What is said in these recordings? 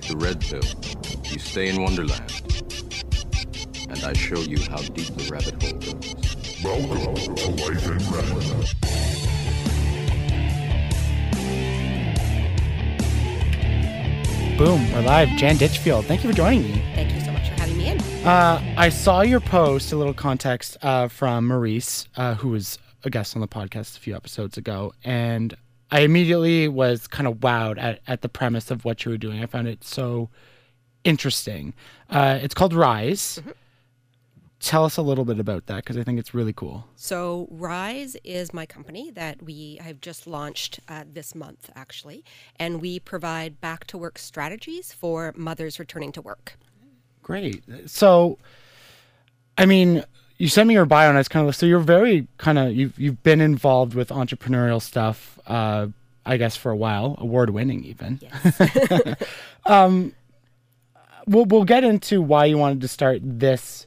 take the red pill, you stay in Wonderland. And I show you how deep the rabbit hole goes. Welcome to Life in Red. Boom, we're live. Jan Ditchfield, thank you for joining me. Thank you so much for having me in. Uh, I saw your post, a little context uh, from Maurice, uh, who was a guest on the podcast a few episodes ago, and I immediately was kind of wowed at, at the premise of what you were doing. I found it so interesting. Uh, it's called Rise. Tell us a little bit about that because I think it's really cool. So, Rise is my company that we have just launched uh, this month, actually, and we provide back to work strategies for mothers returning to work. Great. So, I mean, you sent me your bio, and I was kind of so you're very kind of you've you've been involved with entrepreneurial stuff, uh, I guess, for a while, award winning even. Yes. We'll we'll get into why you wanted to start this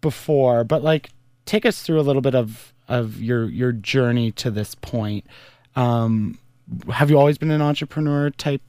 before, but like take us through a little bit of of your your journey to this point. Um, have you always been an entrepreneur type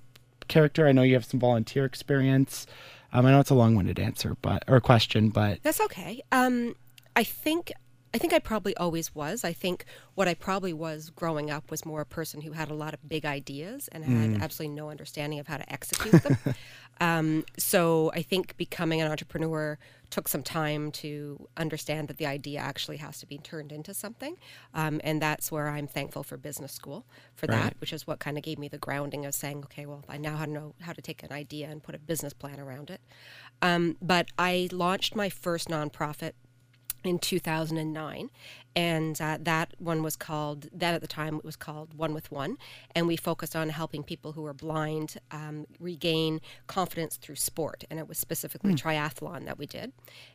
character? I know you have some volunteer experience. Um, I know it's a long winded answer, but or question, but That's okay. Um, I think I think I probably always was. I think what I probably was growing up was more a person who had a lot of big ideas and had absolutely no understanding of how to execute them. um, so I think becoming an entrepreneur took some time to understand that the idea actually has to be turned into something, um, and that's where I'm thankful for business school for Right. that, which is what kind of gave me the grounding of saying, okay, well, I now know how to take an idea and put a business plan around it. Um, but I launched my first nonprofit in 2009 and uh, that one was called that at the time it was called one with one and we focused on helping people who are blind um, regain confidence through sport and it was specifically triathlon that we did.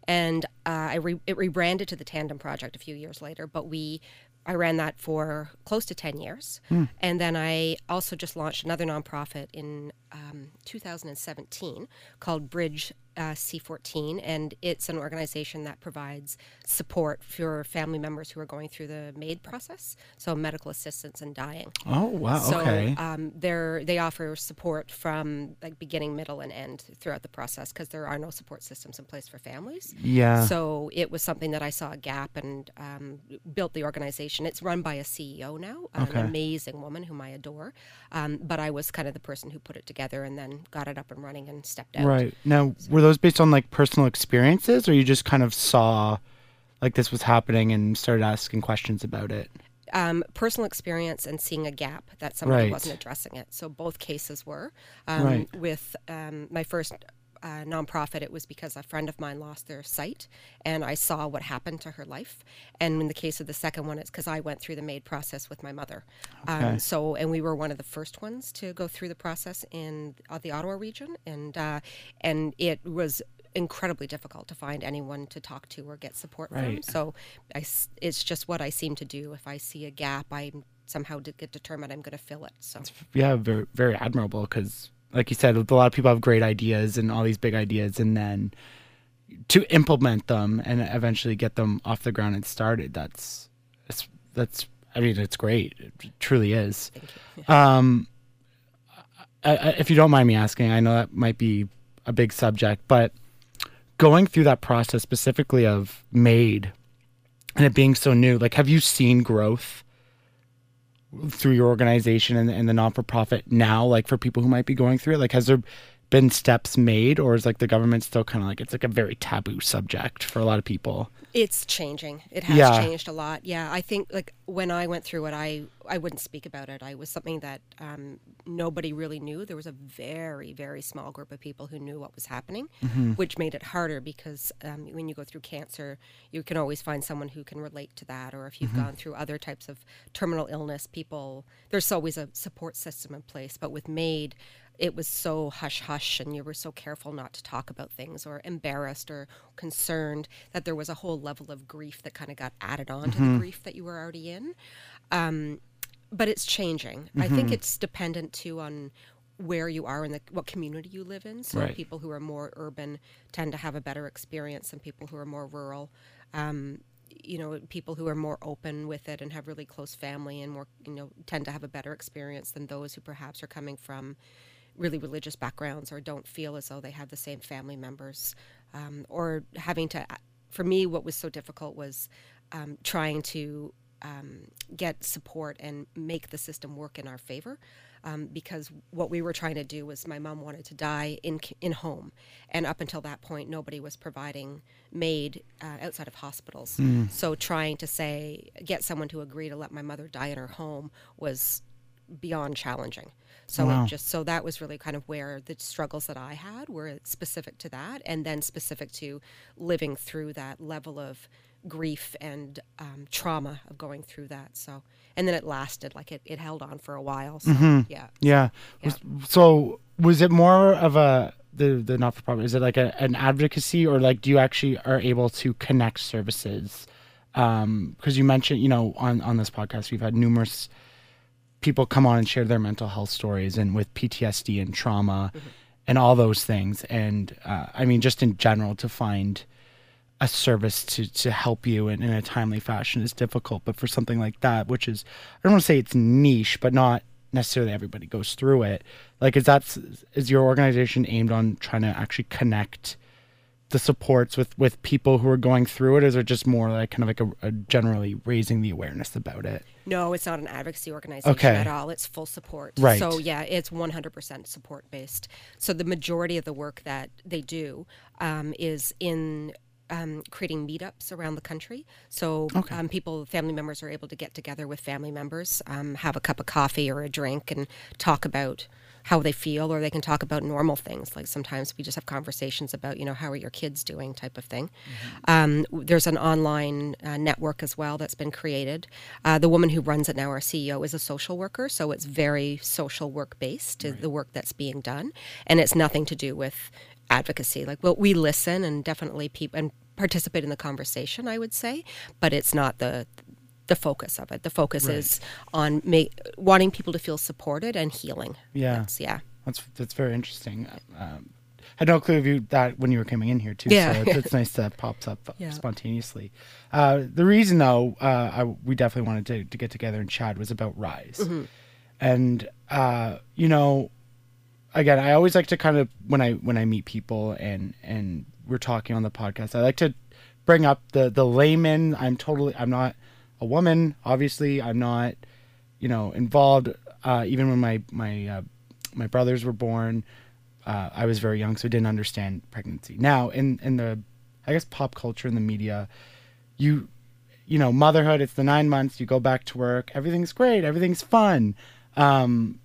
And uh, I re- it rebranded to the tandem project a few years later but we I ran that for close to 10 years. And then I also just launched another nonprofit in um, 2017 called Bridge uh, C14. And it's an organization that provides support for family members who are going through the MAID process, so medical assistance and dying. oh wow, So okay, um, they're, they offer support from like beginning, middle, and end throughout the process because there are no support systems in place for families. yeah, So it was something that I saw a gap and um, built the organization. It's run by a CEO now, Okay. an amazing woman whom I adore. Um, but I was kind of the person who put it together and then got it up and running and stepped out. right. Now, were those based on like personal experiences, or you just kind of saw like this was happening and started asking questions about it? Um, personal experience and seeing a gap that somebody Right. wasn't addressing it. So both cases were. Um, Right. With um, my first uh, nonprofit, it was because a friend of mine lost their sight, and I saw what happened to her life. And in the case of the second one, it's because I went through the MAID process with my mother. Okay. Um, so, and we were one of the first ones to go through the process in uh, the Ottawa region, and uh, and it was incredibly difficult to find anyone to talk to or get support from. So, I it's just what I seem to do. If I see a gap, I somehow get determined I'm going to fill it. So, Yeah, very very admirable because, like you said, a lot of people have great ideas and all these big ideas, and then to implement them and eventually get them off the ground and started. That's that's, that's I mean, it's great. It truly is. thank you. Um, I, I, if you don't mind me asking, I know that might be a big subject, but going through that process specifically of MAID and it being so new, like, have you seen growth through your organization and, and the non for profit now, like for people who might be going through it? Like, has there been steps made, or is like the government still kind of like it's like a very taboo subject for a lot of people? It's changing. It has Yeah. changed a lot. Yeah, I think like when I went through it, I I wouldn't speak about it. I was something that um, nobody really knew. There was a very very small group of people who knew what was happening, mm-hmm. which made it harder because um, when you go through cancer, you can always find someone who can relate to that. Or if you've gone through other types of terminal illness, people there's always a support system in place. But with MAID, it was so hush hush and you were so careful not to talk about things or embarrassed or concerned that there was a whole level of grief that kind of got added on to the grief that you were already in. Um, but it's changing. I think it's dependent too on where you are in the what community you live in. So Right. people who are more urban tend to have a better experience than people who are more rural. Um, you know people who are more open with it and have really close family and more you know tend to have a better experience than those who perhaps are coming from really religious backgrounds or don't feel as though they have the same family members, um, or having to. For me, what was so difficult was um, trying to um, get support and make the system work in our favor. Um, because what we were trying to do was my mom wanted to die in in home, and up until that point, nobody was providing MAID uh, outside of hospitals. So trying to say get someone to agree to let my mother die in her home was beyond challenging. So Wow. it just so that was really kind of where the struggles that I had were specific to that, and then specific to living through that level of grief and um, trauma of going through that. So and then it lasted like it, it held on for a while. So yeah. Yeah. Yeah. Was- So was it more of a the the not for profit? Is it like a, an advocacy or like do you actually are able to connect services? Because you mentioned you know on on this podcast we've had numerous people come on and share their mental health stories and with PTSD and trauma and all those things. And uh, I mean just in general to find a service to to help you in, in a timely fashion is difficult. But for something like that, which is I don't want to say it's niche, but not necessarily everybody goes through it. Like is that is your organization aimed on trying to actually connect the supports with with people who are going through it, or is it just more like kind of like a, a generally raising the awareness about it? No, it's not an advocacy organization Okay. at all. It's full support. Right. So yeah, it's 100% support based. So the majority of the work that they do um, is in um, creating meetups around the country. So Okay. um, people, family members, are able to get together with family members, um, have a cup of coffee or a drink, and talk about how they feel, or they can talk about normal things. Like sometimes we just have conversations about, you know, how are your kids doing, type of thing. Um, there's an online uh, network as well that's been created. Uh, the woman who runs it now, our CEO, is a social worker, so it's very social work based, to the work that's being done, and it's nothing to do with advocacy. Like, well, we listen and definitely people and participate in the conversation. I would say, but it's not the the focus of it. The focus is on ma- wanting people to feel supported and healing. Yeah. That's- yeah. That's that's very interesting. Um, had no clue of you that when you were coming in here too. Yeah. So it's, it's nice that it pops up Yeah. spontaneously. Uh, the reason though, uh, I, we definitely wanted to, to get together and chat was about Rise, Mm-hmm. and uh, you know, again, I always like to kind of when I when I meet people and and we're talking on the podcast, I like to bring up the the layman. I'm totally I'm not a woman, obviously. I'm not you know involved. Uh, even when my my uh, my brothers were born, uh, I was very young, so I didn't understand pregnancy. Now in in the I guess pop culture and the media, you you know motherhood. It's the nine months. You go back to work. Everything's great. Everything's fun. Um,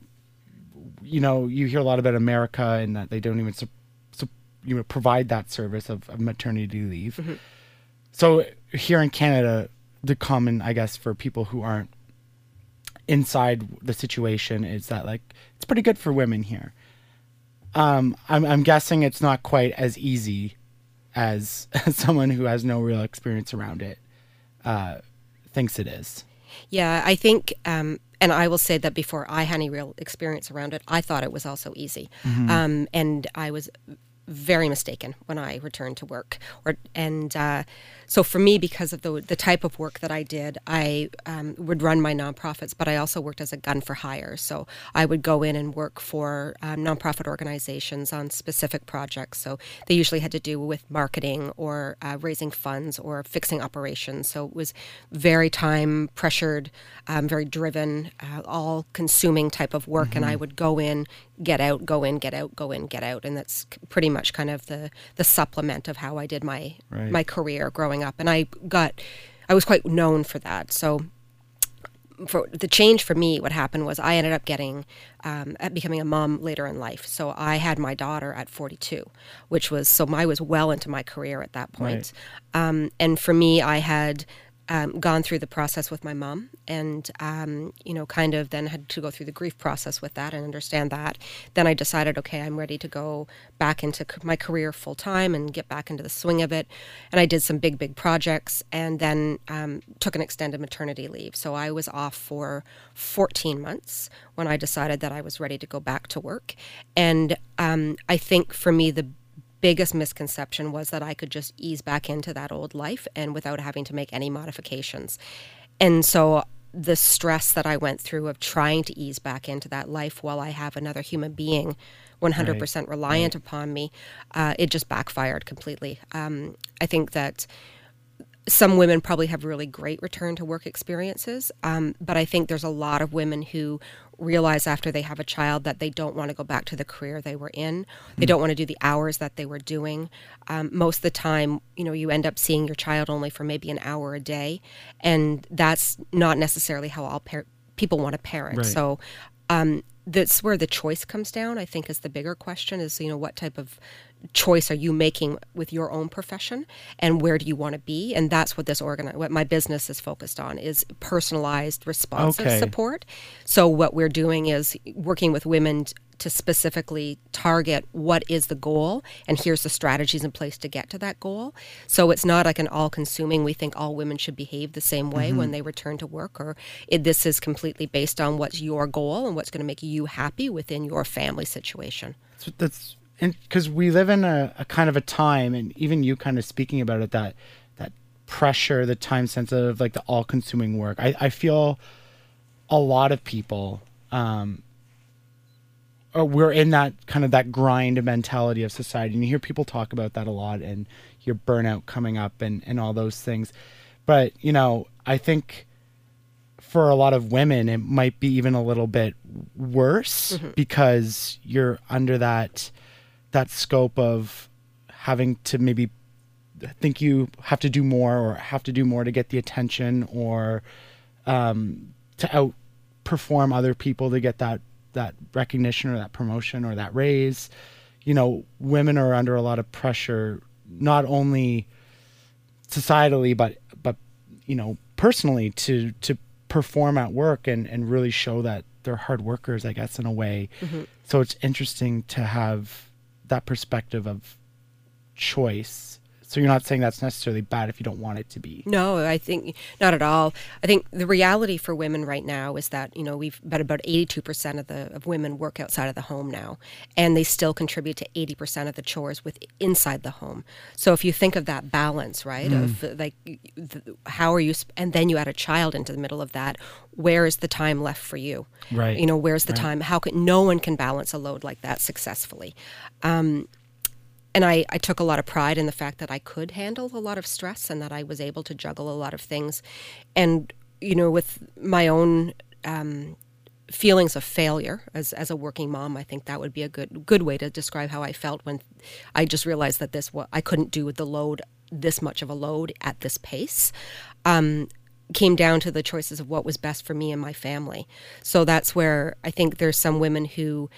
you know, you hear a lot about America and that they don't even su- su- you know provide that service of, of maternity leave. So here in Canada, the common, I guess, for people who aren't inside the situation is that like it's pretty good for women here. Um, I'm I'm guessing it's not quite as easy as, as someone who has no real experience around it uh, thinks it is. Yeah, I think, um, and I will say that before I had any real experience around it, I thought it was also easy, um, and I was very mistaken when I returned to work. Or and uh, so for me, because of the the type of work that I did, I um, would run my nonprofits, but I also worked as a gun for hire. So I would go in and work for um, nonprofit organizations on specific projects. So they usually had to do with marketing or uh, raising funds or fixing operations. So it was very time pressured, um, very driven, uh, all consuming type of work. And I would go in, get out, go in, get out, go in, get out, and that's pretty much kind of the the supplement of how I did my Right. my career growing up. And I got, I was quite known for that. So for the change for me, what happened was I ended up getting um, at becoming a mom later in life. So I had my daughter at 42, which was so I was well into my career at that point. Um, and for me, I had um, gone through the process with my mom, and um, you know, kind of then had to go through the grief process with that and understand that. Then I decided, okay, I'm ready to go back into my career full time and get back into the swing of it. And I did some big, big projects, and then um, took an extended maternity leave. So I was off for 14 months when I decided that I was ready to go back to work. And um, I think for me, the biggest misconception was that I could just ease back into that old life and without having to make any modifications. And so the stress that I went through of trying to ease back into that life while I have another human being 100% reliant upon me, uh, it just backfired completely. Um, I think that some women probably have really great return to work experiences, um, but I think there's a lot of women who realize after they have a child that they don't want to go back to the career they were in. They don't want to do the hours that they were doing. Um, most of the time, you know, you end up seeing your child only for maybe an hour a day, and that's not necessarily how all par- people want to parent. Right. So. Um, that's where the choice comes down. I think is the bigger question is you know what type of choice are you making with your own profession and where do you want to be? And that's what this organ what my business is focused on is personalized responsive Okay. support. So what we're doing is working with women to specifically target what is the goal and here's the strategies in place to get to that goal. So it's not like an all consuming we think all women should behave the same way mm-hmm. when they return to work or it, this is completely based on what's your goal and what's going to make you happy within your family situation. That's, that's because we live in a, a kind of a time, and even you kind of speaking about it, that that pressure, the time sensitive, like the all consuming work. I, I feel a lot of people, um, we're in that kind of that grind mentality of society, and you hear people talk about that a lot, and your burnout coming up, and and all those things. But you know, I think for a lot of women, it might be even a little bit worse because you're under that that scope of having to maybe think you have to do more or have to do more to get the attention or um, to outperform other people to get that that recognition or that promotion or that raise. You know, women are under a lot of pressure, not only societally but but you know personally to to perform at work and and really show that they're hard workers i guess in a way so it's interesting to have that perspective of choice so you're not saying that's necessarily bad if you don't want it to be No, I think not at all. I think the reality for women right now is that you know we've but about eighty-two percent of the of women work outside of the home now, and they still contribute to eighty percent of the chores with inside the home. So if you think of that balance, right, of uh, like th- how are you, sp- and then you add a child into the middle of that, where is the time left for you? Right. You know, where's the time? How can no one can balance a load like that successfully? And I, I took a lot of pride in the fact that I could handle a lot of stress and that I was able to juggle a lot of things. And, you know, with my own um, feelings of failure as, as a working mom, I think that would be a good good way to describe how I felt when I just realized that this what I couldn't do with the load this much of a load at this pace. Um, came down to the choices of what was best for me and my family. So that's where I think there's some women who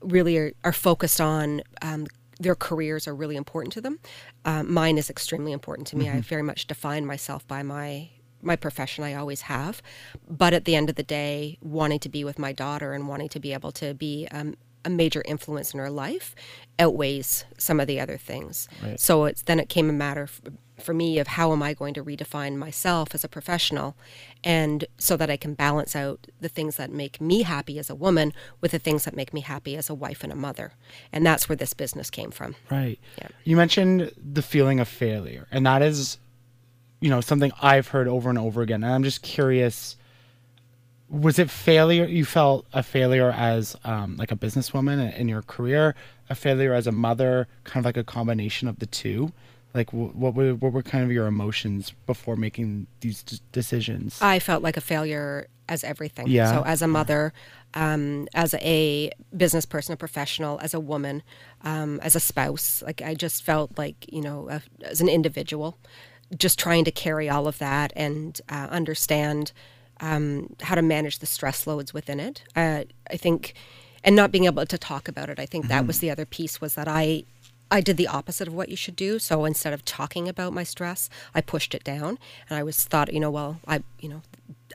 really are, are focused on um, their careers are really important to them. Um, mine is extremely important to me. I very much define myself by my my profession. I always have, but at the end of the day, wanting to be with my daughter and wanting to be able to be um, a major influence in her life outweighs some of the other things. So it's then it came a matter for me of how am I going to redefine myself as a professional, and so that I can balance out the things that make me happy as a woman with the things that make me happy as a wife and a mother, and that's where this business came from. Right. Yeah. You mentioned the feeling of failure, and that is, you know, something I've heard over and over again. And I'm just curious, was it failure? You felt a failure as um, like a businesswoman in your career, a failure as a mother, kind of like a combination of the two. Like, what were what were kind of your emotions before making these d- decisions? I felt like a failure as everything. Yeah. So as a mother, um, as a business person, a professional, as a woman, um, as a spouse, like I just felt like you know, a, as an individual, just trying to carry all of that and uh, understand um, how to manage the stress loads within it. Uh, I think, and not being able to talk about it. I think that was the other piece was that I I did the opposite of what you should do. So instead of talking about my stress, I pushed it down, and I was thought, you know, well, I, you know,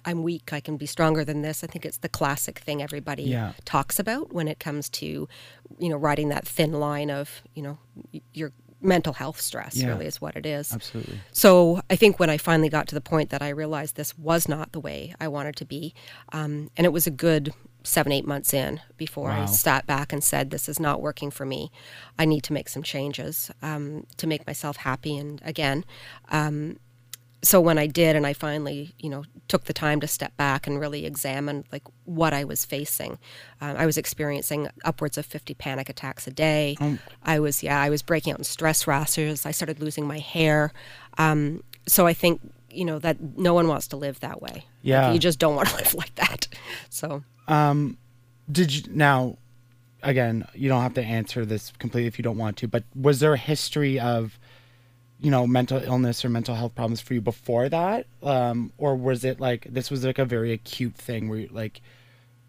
I'm weak. I can be stronger than this. I think it's the classic thing everybody Yeah. talks about when it comes to, you know, riding that thin line of, you know, your mental health stress. Yeah. Really, is what it is. Absolutely. So I think when I finally got to the point that I realized this was not the way I wanted to be, um, and it was a good seven, eight months in before I sat back and said, "This is not working for me. I need to make some changes um, to make myself happy." And again, um, so when I did, and I finally, you know, took the time to step back and really examine like what I was facing, um, I was experiencing upwards of 50 panic attacks a day. I was, yeah, I was breaking out in stress rashes. I started losing my hair. Um, so I think, you know, that no one wants to live that way. Like, Yeah. you just don't want to live like that. So um, Did you now? Again, you don't have to answer this completely if you don't want to. But was there a history of, you know, mental illness or mental health problems for you before that, um, or was it like this was like a very acute thing where you, like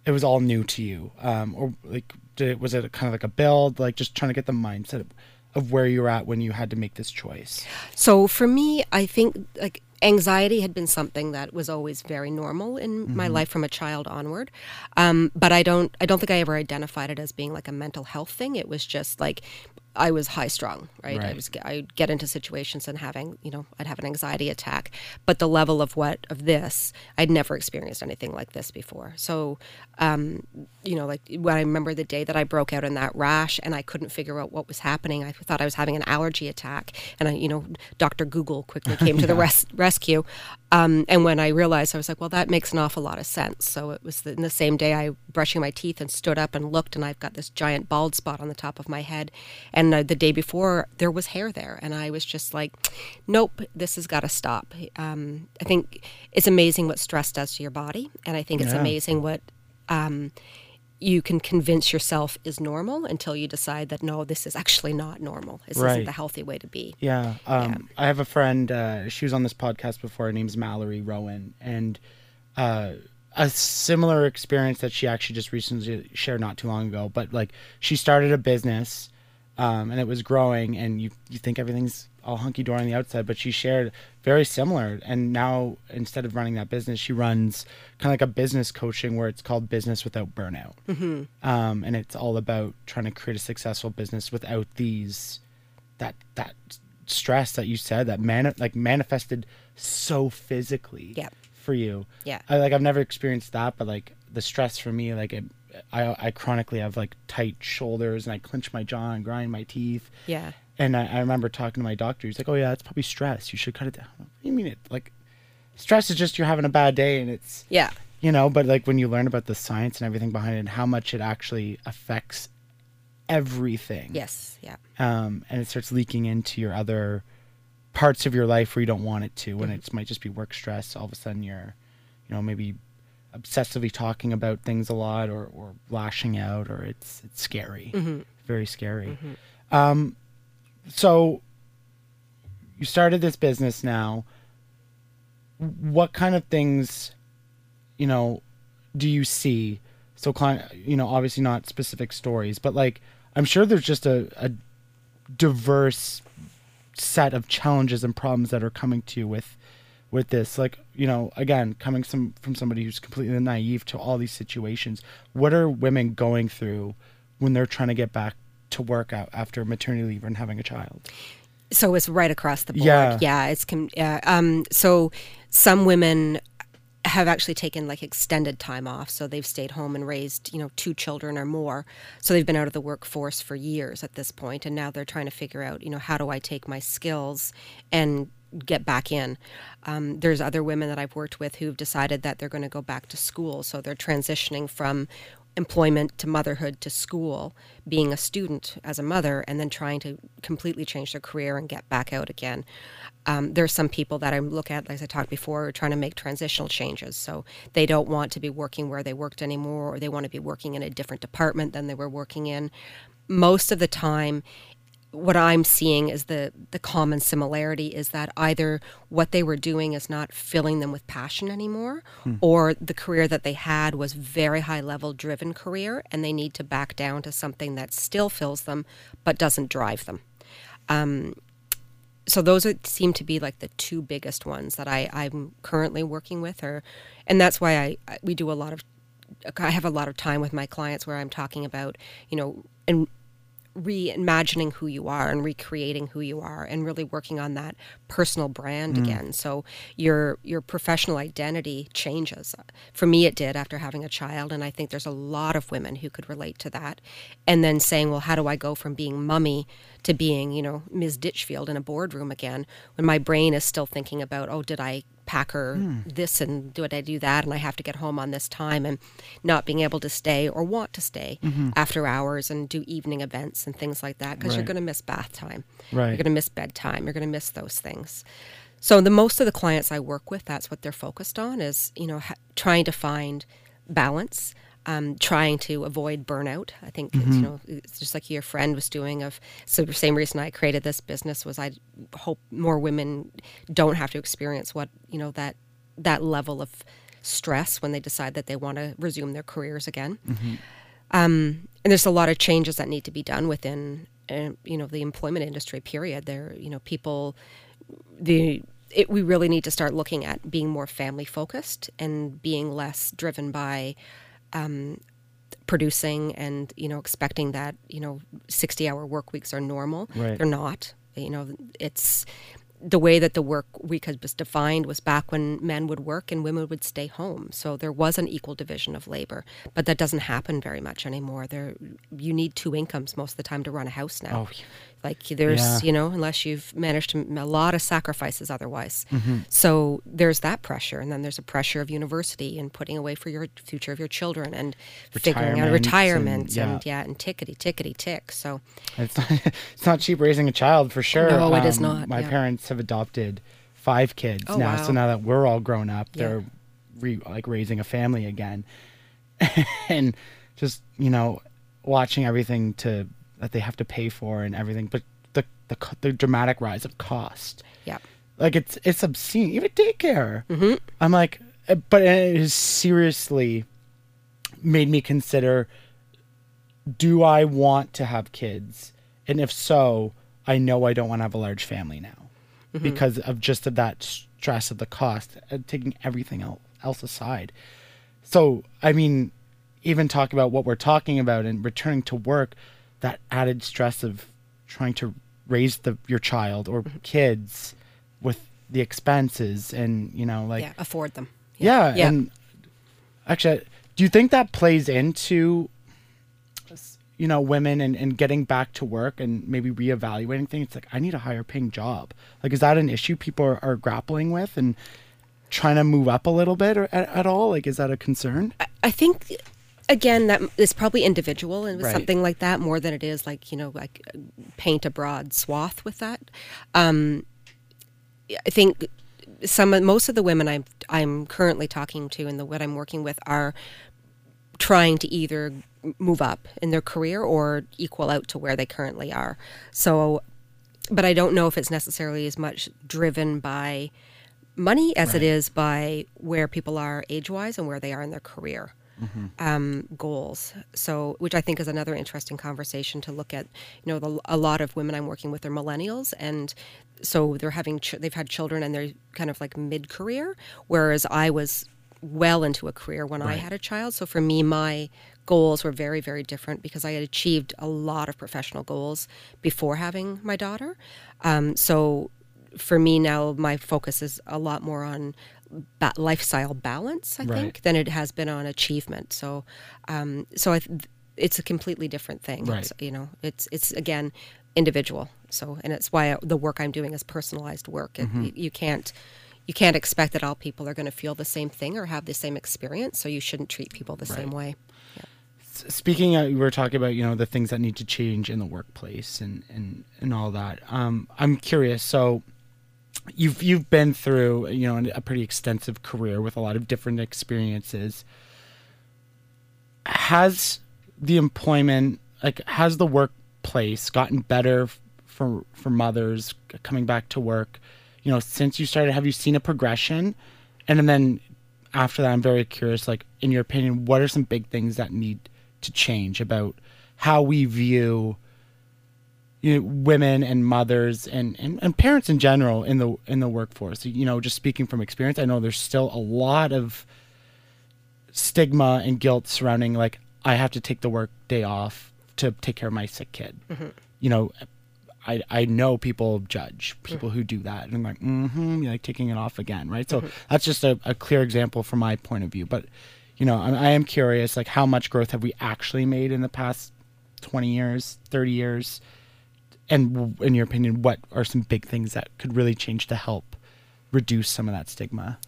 it was all new to you, um, or like did was it kind of like a build, like just trying to get the mindset of, of where you were at when you had to make this choice? So for me, I think like anxiety had been something that was always very normal in my life from a child onward. Um, but I don't I don't think I ever identified it as being like a mental health thing. It was just like I was high strung, right? I was I'd get into situations and having, you know, I'd have an anxiety attack. But the level of what of this, I'd never experienced anything like this before. So, um, you know, like when I remember the day that I broke out in that rash and I couldn't figure out what was happening. I thought I was having an allergy attack, and I, you know, Doctor Google quickly came to the res- rescue. Um, and when I realized, I was like, well, that makes an awful lot of sense. So it was the, in the same day I brushing my teeth and stood up and looked, and I've got this giant bald spot on the top of my head. And uh, the day before, there was hair there, and I was just like, nope, this has got to stop. Um, I think it's amazing what stress does to your body, and I think it's Yeah. amazing what um, you can convince yourself is normal until you decide that no, this is actually not normal. This Right. isn't the healthy way to be. Yeah. Um, I have a friend, uh, she was on this podcast before. Her name's Mallory Rowan. And uh, a similar experience that she actually just recently shared not too long ago. But like, she started a business um, and it was growing, and you, you think everything's all hunky dory on the outside, but she shared very similar. And now, instead of running that business, she runs kind of like a business coaching where it's called Business Without Burnout. Mm-hmm. Um, and it's all about trying to create a successful business without these that that stress that you said that man like manifested so physically Yeah. for you. Yeah. I like I've never experienced that, but like the stress for me, like it, I I chronically have like tight shoulders and I clench my jaw and grind my teeth. Yeah. And I, I remember talking to my doctor. He's like, "Oh yeah, it's probably stress. You should cut it down." What do you mean it? Like, stress is just you're having a bad day, and it's Yeah. you know. But like when you learn about the science and everything behind it, and how much it actually affects everything Yes. Yeah. um, and it starts leaking into your other parts of your life where you don't want it to. When it might just be work stress, all of a sudden you're, you know, maybe obsessively talking about things a lot or, or lashing out, or it's it's scary, very scary. Um, so you started this business now. What kind of things, you know, do you see? So, client, you know, obviously not specific stories, but like I'm sure there's just a, a diverse set of challenges and problems that are coming to you with with this like you know again coming some from somebody who's completely naive to all these situations what are women going through when they're trying to get back to work out after maternity leave and having a child So it's right across the board. Yeah. Yeah. It's com- yeah. Um. So some women have actually taken like extended time off so they've stayed home and raised you know two children or more so they've been out of the workforce for years at this point and now they're trying to figure out you know how do i take my skills and get back in um, there's other women that i've worked with who've decided that they're going to go back to school so they're transitioning from employment to motherhood to school, being a student as a mother, and then trying to completely change their career and get back out again. Um, there's some people that I look at, as I talked before, are trying to make transitional changes. So they don't want to be working where they worked anymore, or they want to be working in a different department than they were working in. Most of the time, what I'm seeing is the the common similarity is that either what they were doing is not filling them with passion anymore, or the career that they had was very high level driven career, and they need to back down to something that still fills them but doesn't drive them. Um, so those are, seem to be like the two biggest ones that I, I'm currently working with, or and that's why I, I we do a lot of I have a lot of time with my clients where I'm talking about you know and reimagining who you are and recreating who you are and really working on that personal brand mm. again. So your your professional identity changes. For me it did after having a child and i think there's a lot of women who could relate to that. And then saying well how do i go from being mummy to being you know ms ditchfield in a boardroom again when my brain is still thinking about oh did i pack her hmm. this and did I do that and I have to get home on this time and not being able to stay or want to stay mm-hmm. after hours and do evening events and things like that because you're going to miss bath time. Right. You're going to miss bedtime. You're going to miss those things. So the most of the clients I work with, that's what they're focused on is, you know, ha- trying to find balance, um, trying to avoid burnout. I think, it's, you know, it's just like your friend was doing of, so the same reason I created this business was I hope more women don't have to experience what, you know, that, that level of stress when they decide that they want to resume their careers again. Um, and there's a lot of changes that need to be done within, uh, you know, the employment industry. Period. There, you know, people, the it, we really need to start looking at being more family focused and being less driven by um, producing and you know expecting that you know 60 hour work weeks are normal. Right. they're not. You know it's the way that the work week was defined was back when men would work and women would stay home. So there was an equal division of labor but that doesn't happen very much anymore. There you need two incomes most of the time to run a house now. Oh, like there's Yeah. you know unless you've managed to m- a lot of sacrifices otherwise Mm-hmm. so there's that pressure and then there's a pressure of university and putting away for your future of your children and figuring out retirement and- retirements and, yeah. yeah and tickety tickety tick so It's not, it's not cheap raising a child for sure. No, it is Um, not, My yeah. parents have adopted five kids Oh, now, wow. so now that we're all grown up, Yeah. they're re, like raising a family again, and just you know watching everything to that they have to pay for and everything, but the the the dramatic rise of cost, yeah like it's it's obscene. Even daycare, Mm-hmm. I'm like, uh, but it has seriously made me consider do I want to have kids? And if so, I know I don't want to have a large family now because of just of that stress of the cost, uh, taking everything else aside. So, I mean, even talk about what we're talking about and returning to work, that added stress of trying to raise the your child or mm-hmm. kids with the expenses and you know like yeah afford them yeah, yeah and actually, do you think that plays into, you know, women and, and getting back to work and maybe reevaluating things? It's like I need a higher paying job. Like, is that an issue people are, are grappling with and trying to move up a little bit or at, at all? Like, is that a concern? I think again that is probably individual and Right. something like that more than it is like you know like paint a broad swath with that. Um, I think some most of the women I'm I'm currently talking to and the what I'm working with are trying to either move up in their career or equal out to where they currently are. So, but I don't know if it's necessarily as much driven by money as it is by where people are age wise and where they are in their career um, goals. So, which I think is another interesting conversation to look at. You know, the, a lot of women I'm working with are millennials, and so they're having ch- they've had children and they're kind of like mid career, whereas I was well into a career when I had a child. So for me, my goals were very, very different because I had achieved a lot of professional goals before having my daughter. Um, so for me now, my focus is a lot more on ba- lifestyle balance, I Right. think, than it has been on achievement. So, um, so I th- it's a completely different thing. Right. It's, you know, it's it's again individual. So, and it's why the work I'm doing is personalized work. It, Mm-hmm. you, can't you can't expect that all people are going to feel the same thing or have the same experience. So you shouldn't treat people the same way. S- Speaking, of, we were talking about you know the things that need to change in the workplace and and and all that. Um, I'm curious. So, you've you've been through you know a pretty extensive career with a lot of different experiences. Has the employment like has the workplace gotten better for for mothers coming back to work? You know, since you started, have you seen a progression? And, And then after that, I'm very curious. Like, in your opinion, what are some big things that need to change about how we view you know, women and mothers and, and, and parents in general in the in the workforce? You know, just speaking from experience, I know there's still a lot of stigma and guilt surrounding like I have to take the work day off to take care of my sick kid. Mm-hmm. You know, I I know people judge people mm. who do that, and I'm like, mm-hmm, you're like taking it off again, right? So mm-hmm. that's just a, a clear example from my point of view. But you know, I, I am curious, like, how much growth have we actually made in the past twenty years, thirty years? And in your opinion, what are some big things that could really change to help reduce some of that stigma?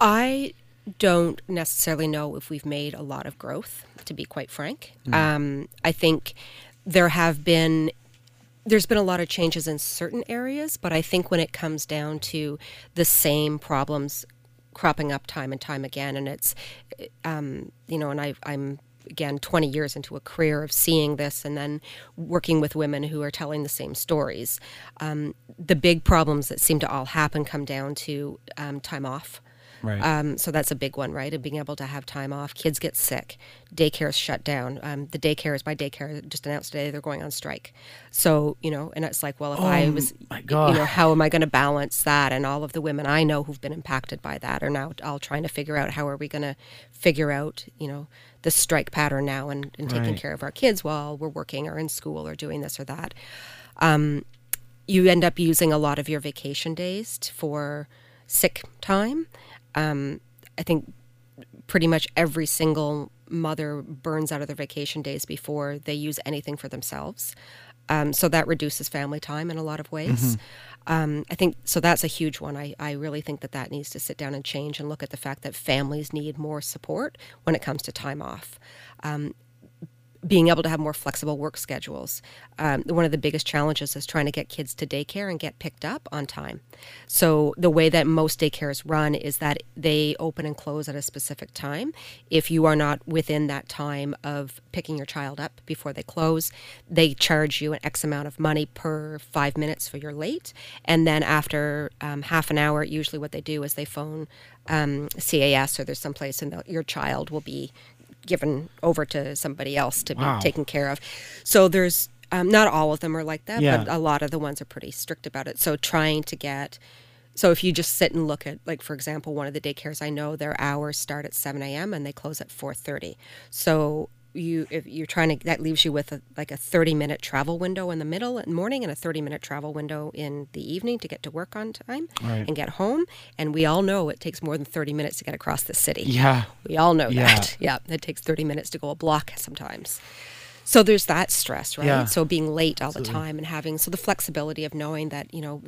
I don't necessarily know if we've made a lot of growth, to be quite frank. Um, I think there have been there's been a lot of changes in certain areas, but I think when it comes down to the same problems cropping up time and time again, and it's um, you know, and I, I'm again 20 years into a career of seeing this and then working with women who are telling the same stories. Um, the big problems that seem to all happen come down to um, time off. Right. Um, so that's a big one, right? And being able to have time off. Kids get sick. Daycare is shut down. Um, the daycares, by daycare, just announced today they're going on strike. So, you know, and it's like, well, if I Oh, was, my you know, how am I going to balance that? And all of the women I know who've been impacted by that are now all trying to figure out how are we going to figure out, you know, the strike pattern now and, and taking Right. care of our kids while we're working or in school or doing this or that. Um, you end up using a lot of your vacation days for sick time. Um, I think pretty much every single mother burns out of their vacation days before they use anything for themselves. Um, so that reduces family time in a lot of ways. Um, I think so. That's a huge one. I, I really think that that needs to sit down and change and look at the fact that families need more support when it comes to time off. Um, being able to have more flexible work schedules. Um, one of the biggest challenges is trying to get kids to daycare and get picked up on time. So the way that most daycares run is that they open and close at a specific time. If you are not within that time of picking your child up before they close, they charge you an X amount of money per five minutes for your late. And then after um, half an hour, usually what they do is they phone um, CAS or there's someplace and they'll- your child will be given over to somebody else to Wow. be taken care of. So there's um, not all of them are like that, Yeah. but a lot of the ones are pretty strict about it. So trying to get so if you just sit and look at like for example one of the daycares I know their hours start at 7 a.m. and they close at 4:30. So you if you're trying to that leaves you with a, like a 30 minute travel window in the middle in the morning and a 30 minute travel window in the evening to get to work on time Right. and get home and we all know it takes more than 30 minutes to get across the city Yeah. we all know Yeah. that. Yeah, it takes 30 minutes to go a block sometimes. So there's that stress, right? Yeah. So being late all the time and having so the flexibility of knowing that, you know,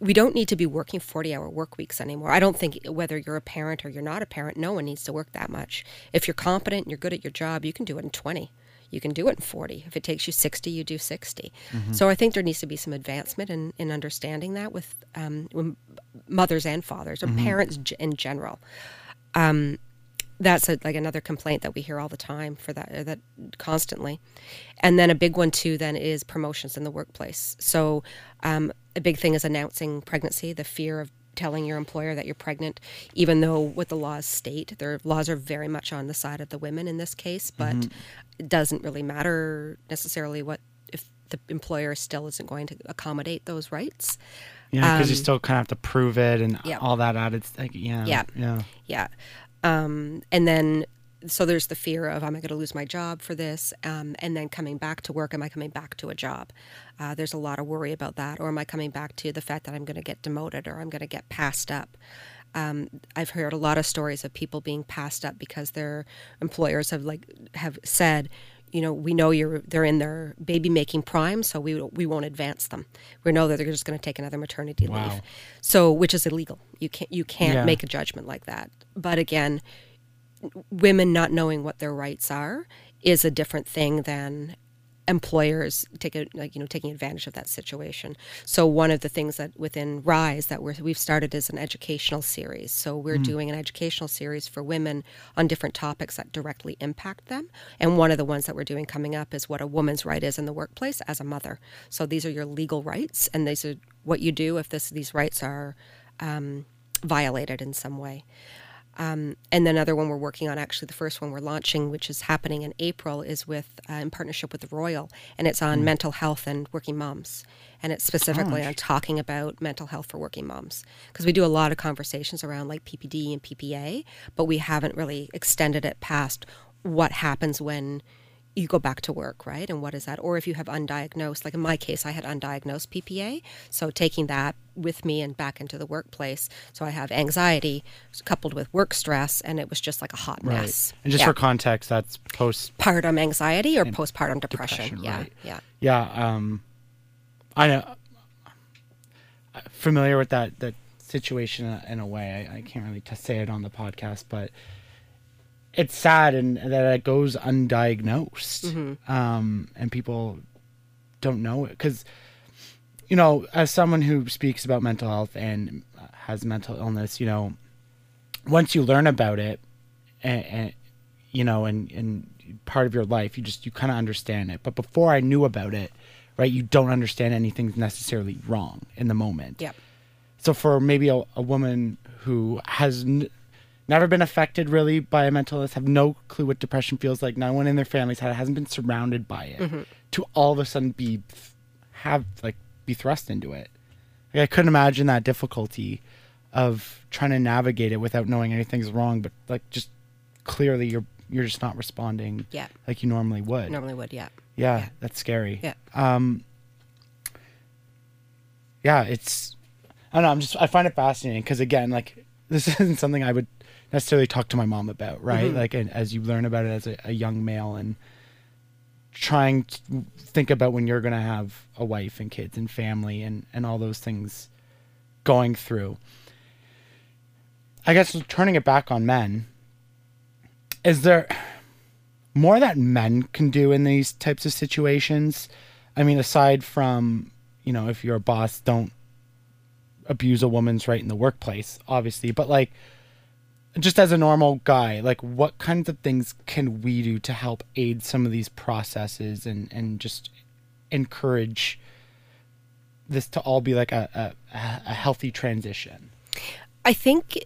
we don't need to be working 40 hour work weeks anymore. I don't think whether you're a parent or you're not a parent, no one needs to work that much. If you're competent and you're good at your job, you can do it in 20. You can do it in 40. If it takes you 60, you do 60. So I think there needs to be some advancement in, in understanding that with um, with mothers and fathers or parents g- in general that's a, like another complaint that we hear all the time for that uh, that constantly and then a big one too then is promotions in the workplace so um, a big thing is announcing pregnancy the fear of telling your employer that you're pregnant even though what the laws state their laws are very much on the side of the women in this case but it doesn't really matter necessarily what if the employer still isn't going to accommodate those rights Yeah, because you still kind of have to prove it and Um, yeah. all that added. Like, yeah. Yeah. Yeah. Yeah. Um, and then, so there's the fear of, am I going to lose my job for this? Um, and then coming back to work, am I coming back to a job? Uh, there's a lot of worry about that. Or am I coming back to the fact that I'm going to get demoted or I'm going to get passed up? Um, I've heard a lot of stories of people being passed up because their employers have like have said, you know, we know you're they're in their baby making prime, so we we won't advance them. We know that they're just going to take another maternity Wow. leave, so which is illegal. You can't you can't Yeah. make a judgment like that. But again, women not knowing what their rights are is a different thing than employers take a, like you know taking advantage of that situation. So one of the things that within Rise that we're, we've started is an educational series. So we're doing an educational series for women on different topics that directly impact them. And one of the ones that we're doing coming up is what a woman's right is in the workplace as a mother. So these are your legal rights, and these are what you do if this these rights are um, violated in some way. Um, and then another one we're working on, actually, the first one we're launching, which is happening in April, is with uh, in partnership with the Royal, and it's on mental health and working moms, and it's specifically on talking about mental health for working moms, because we do a lot of conversations around like PPD and PPA, but we haven't really extended it past what happens when you go back to work, right? And what is that? Or if you have undiagnosed, like in my case, I had undiagnosed PPA. So taking that with me and back into the workplace. So I have anxiety coupled with work stress, and it was just like a hot mess. And just Yeah. for context, that's post postpartum anxiety or postpartum depression. depression, yeah, right. yeah. Yeah, um, I know. I'm Familiar with that that situation in a- way. I, I can't really t- say it on the podcast, but it's sad and that it goes undiagnosed, um, and people don't know it because you know, as someone who speaks about mental health and has mental illness, you know, once you learn about it, and, and you know, and and part of your life, you just you kind of understand it. But before I knew about it, right, you don't understand anything's necessarily wrong in the moment. Yep. So for maybe a, a woman who has n- never been affected really by a mental illness, have no clue what depression feels like, no one in their families had, hasn't been surrounded by it, to all of a sudden be have like be thrust into it. Like I couldn't imagine that difficulty of trying to navigate it without knowing anything's wrong, but like just clearly you're you're just not responding Yeah. like you normally would. Normally would, yeah. Yeah, Yeah. that's scary. Yeah. Um. Yeah, it's. I don't know. I'm just. I find it fascinating because again, like this isn't something I would necessarily talk to my mom about, right? Mm-hmm. Like, and as you learn about it as a, a young male and trying to think about when you're gonna have a wife and kids and family and and all those things going through. I guess turning it back on men. Is there more that men can do in these types of situations. I mean, aside from, you know, if you're a boss, don't abuse a woman's right in the workplace, obviously, but like, just as a normal guy, like, what kinds of things can we do to help aid some of these processes and, and just encourage this to all be like a, a, a healthy transition? I think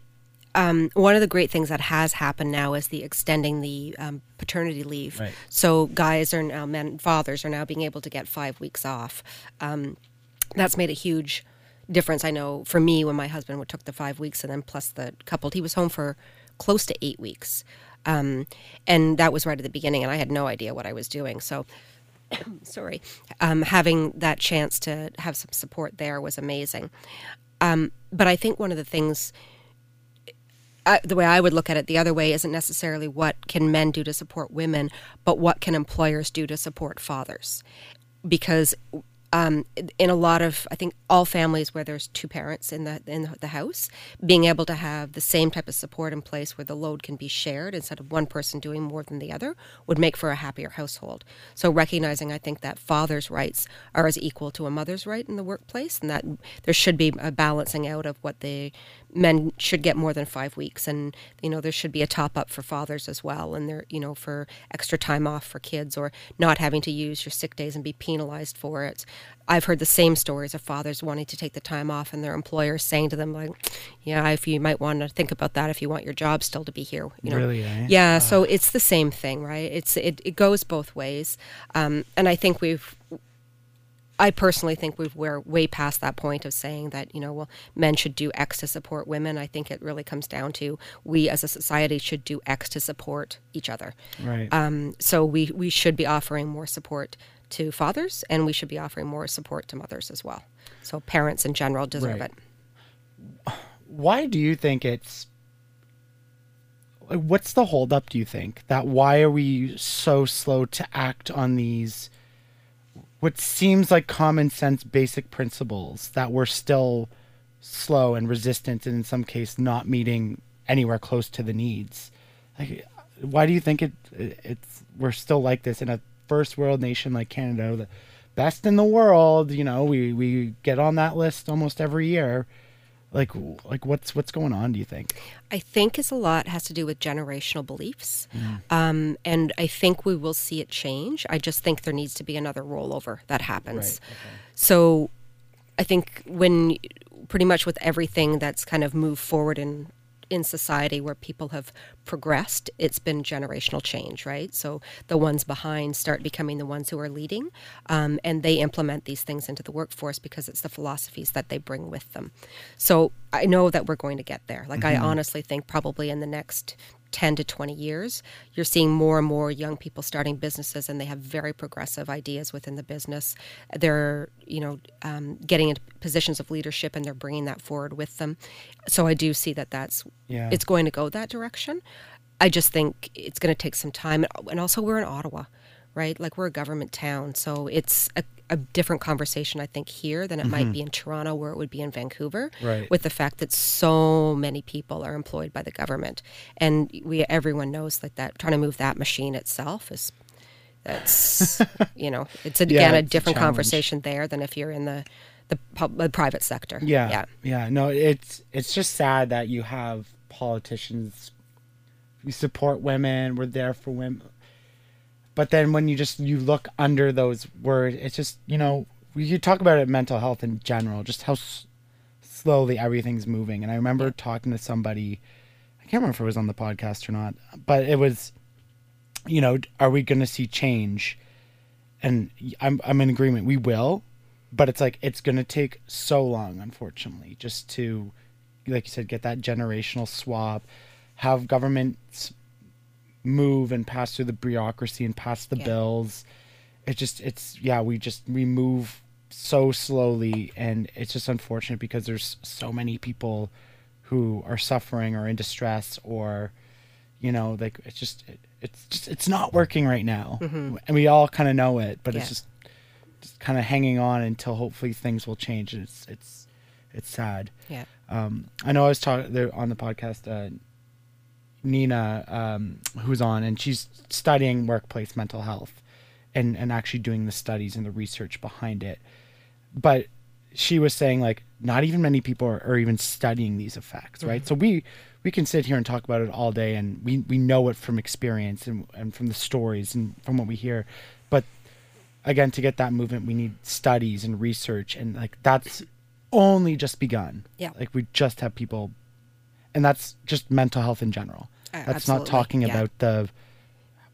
um, one of the great things that has happened now is the extending the um, paternity leave. Right. So guys are now men, fathers are now being able to get five weeks off. Um, that's made a huge difference. I know for me when my husband took the five weeks and then plus the coupled, he was home for close to eight weeks, um, and that was right at the beginning, and I had no idea what I was doing. So sorry, um, having that chance to have some support there was amazing. Um, but I think one of the things, I, the way I would look at it, the other way isn't necessarily what can men do to support women, but what can employers do to support fathers, because um, in a lot of I think all families where there's two parents in the in the house, being able to have the same type of support in place where the load can be shared instead of one person doing more than the other would make for a happier household. So recognizing I think that father's rights are as equal to a mother's right in the workplace, and that there should be a balancing out of what the men should get more than five weeks, and you know there should be a top up for fathers as well, and there you know for extra time off for kids or not having to use your sick days and be penalized for it. I've heard the same stories of fathers wanting to take the time off and their employers saying to them like, "Yeah, if you might want to think about that if you want your job still to be here." You know, Really, eh? yeah. So it's the same thing, right? It's it, it goes both ways, um, and I think we've. I personally think we've we're way past that point of saying that you know well men should do X to support women. I think it really comes down to we as a society should do X to support each other. Right. Um, so we we should be offering more support to fathers, and we should be offering more support to mothers as well. So parents in general deserve Right. it. why do you think it's what's the holdup do you think that why are we so slow to act on these what seems like common sense basic principles that we're still slow and resistant and in some case not meeting anywhere close to the needs. Like why do you think it it's we're still like this in a first world nation like canada the best in the world you know we we get on that list almost every year like like what's what's going on do you think I think it's a lot has to do with generational beliefs, Mm. um, and I think we will see it change. I just think there needs to be another rollover that happens. So, I think when pretty much with everything that's kind of moved forward in in society where people have progressed, it's been generational change, right? So the ones behind start becoming the ones who are leading, um, and they implement these things into the workforce because it's the philosophies that they bring with them. So I know that we're going to get there. Like I honestly think probably in the next 10 to 20 years, you're seeing more and more young people starting businesses and they have very progressive ideas within the business. They're, you know, um, getting into positions of leadership and they're bringing that forward with them. So I do see that that's, Yeah. it's going to go that direction. I just think it's going to take some time. And also, we're in Ottawa, right? Like, we're a government town. So it's a, a different conversation, I think, here than it might mm-hmm. be in Toronto, where it would be in Vancouver, Right. with the fact that so many people are employed by the government. And we everyone knows that, that trying to move that machine itself is. That's you know it's again Yeah, a a different challenge. conversation there than if you're in the the, pub, the private sector. Yeah, yeah, yeah. No, it's it's just sad that you have politicians. We support women. We're there for women. But then when you just you look under those words, it's just you know we could talk about it mental health in general, just how s- slowly everything's moving. And I remember talking to somebody, I can't remember if it was on the podcast or not, but it was, you know, are we going to see change? And I'm I'm in agreement. We will, but it's like it's going to take so long, unfortunately, just to, like you said, get that generational swap, have governments move and pass through the bureaucracy and pass the Yeah. bills. It just it's yeah we just we move so slowly and it's just unfortunate because there's so many people who are suffering or in distress or you know like it's just it, it's just it's not working right now and we all kind of know it but Yeah. it's just just kind of hanging on until hopefully things will change and it's it's it's sad yeah. um, I know I was talking there on the podcast. Uh, Nina, um, who's on, and she's studying workplace mental health, and and actually doing the studies and the research behind it. But she was saying like not even many people are, are even studying these effects, right? So we we can sit here and talk about it all day, and we we know it from experience and and from the stories and from what we hear, but again to get that movement we need studies and research and like that's only just begun Yeah. like we just have people and that's just mental health in general Uh, that's not talking yeah. about the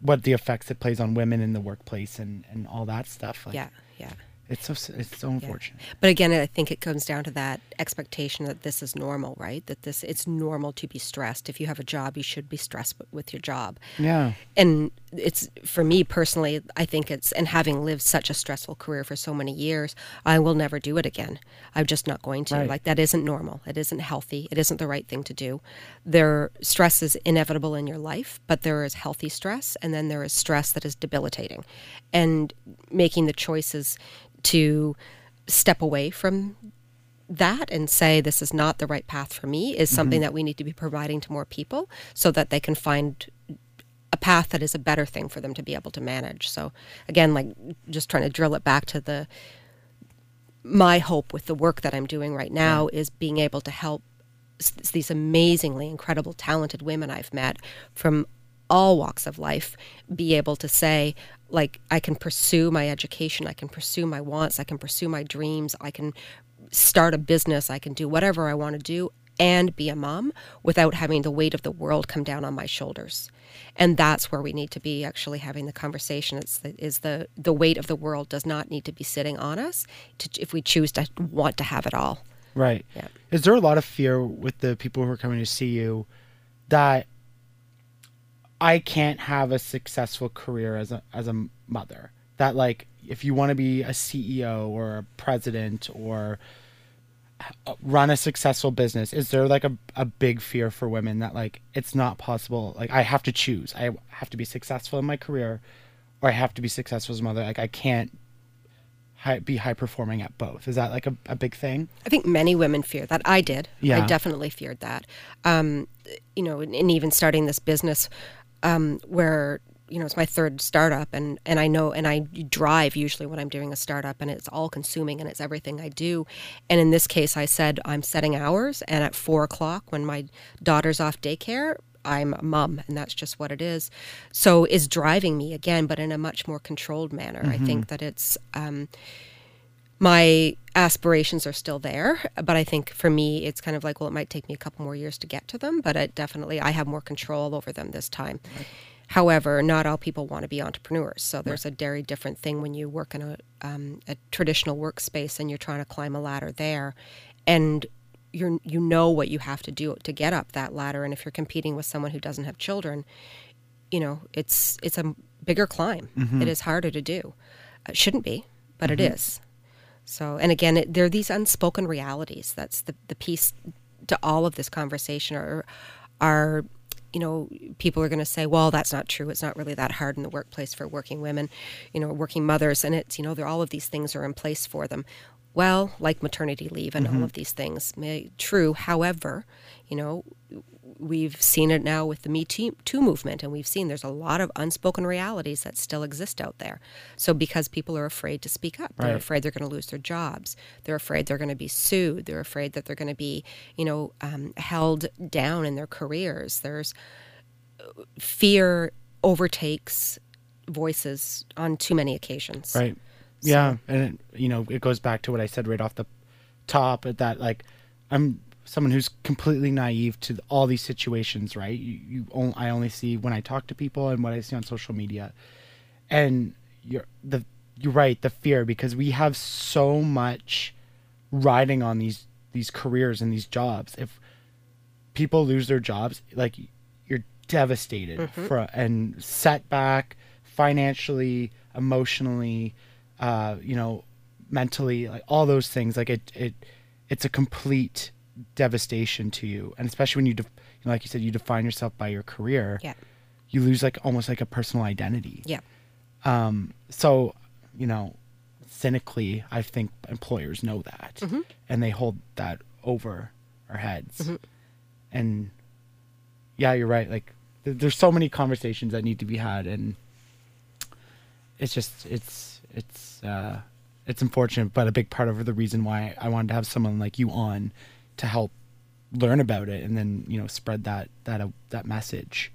what the effects it plays on women in the workplace and and all that stuff like yeah, yeah. It's so it's so unfortunate But again, I think it comes down to that expectation that this is normal, right? That this it's normal to be stressed. If you have a job, you should be stressed with your job. yeah And it's for me personally, I think it's and having lived such a stressful career for so many years, I will never do it again. I'm just not going to. Right. Like that isn't normal. It isn't healthy. It isn't the right thing to do. There stress is inevitable in your life, but there is healthy stress and then there is stress that is debilitating. And making the choices to step away from that and say this is not the right path for me is something mm-hmm. that we need to be providing to more people so that they can find a path that is a better thing for them to be able to manage. So again, like just trying to drill it back to the my hope with the work that I'm doing right now is being able to help s- these amazingly incredible talented women I've met from all walks of life be able to say like I can pursue my education, I can pursue my wants, I can pursue my dreams, I can start a business, I can do whatever I want to do and be a mom without having the weight of the world come down on my shoulders. And that's where we need to be actually having the conversation. It's the, is the the weight of the world does not need to be sitting on us to, if we choose to want to have it all. right Yeah. is there a lot of fear with the people who are coming to see you that I can't have a successful career as a as a mother. That like if you want to be a CEO or a president or uh, run a successful business, is there like a a big fear for women that like it's not possible? Like I have to choose. I have to be successful in my career or I have to be successful as a mother. Like I can't high, be high performing at both. Is that like a, a big thing? I think many women fear that. I did. Yeah. I definitely feared that. Um, you know, and, and even starting this business um, where you know it's my third startup, and and I know, and I drive usually when I'm doing a startup, and it's all consuming, and it's everything I do. And in this case, I said I'm setting hours, and at four o'clock when my daughter's off daycare. I'm a mom, and that's just what it is. So is driving me again, but in a much more controlled manner. I think that it's um, my aspirations are still there but i think for me it's kind of like well it might take me a couple more years to get to them but it definitely i have more control over them this time. However not all people want to be entrepreneurs so there's a very different thing when you work in a, um, a traditional workspace and you're trying to climb a ladder there and you're you know what you have to do to get up that ladder and if you're competing with someone who doesn't have children you know it's it's a bigger climb. Mm-hmm. It is harder to do. It shouldn't be but it is so and again it, there are these unspoken realities. That's the the piece to all of this conversation are are you know people are going to say well that's not true. It's not really that hard in the workplace for working women you know working mothers. And it's you know all of these things are in place for them. Well like maternity leave and all mm-hmm. of these things may true. However you know we've seen it now with the Me Too movement, and we've seen there's a lot of unspoken realities that still exist out there. So because people are afraid to speak up, they're Right. afraid they're going to lose their jobs, they're afraid they're going to be sued, they're afraid that they're going to be, you know, um, held down in their careers. There's fear overtakes voices on too many occasions. Right. Yeah, and it, you know, it goes back to what I said right off the top at that like I'm someone who's completely naive to all these situations, right? You, you on, I only see when I talk to people and what I see on social media. And you're the you're right, the fear because we have so much riding on these these careers and these jobs. If people lose their jobs, like you're devastated for and setback financially, emotionally, uh, you know, mentally, like all those things. Like it, it, it's a complete devastation to you, and especially when you, def- you know, like you said, you define yourself by your career. Yeah. You lose like almost like a personal identity. Yeah. Um. So, you know, cynically, I think employers know that, and they hold that over our heads. And yeah, you're right. Like, th- there's so many conversations that need to be had, and it's just it's it's uh, it's unfortunate, but a big part of the reason why I wanted to have someone like you on to help learn about it and then you know spread that that uh, that message.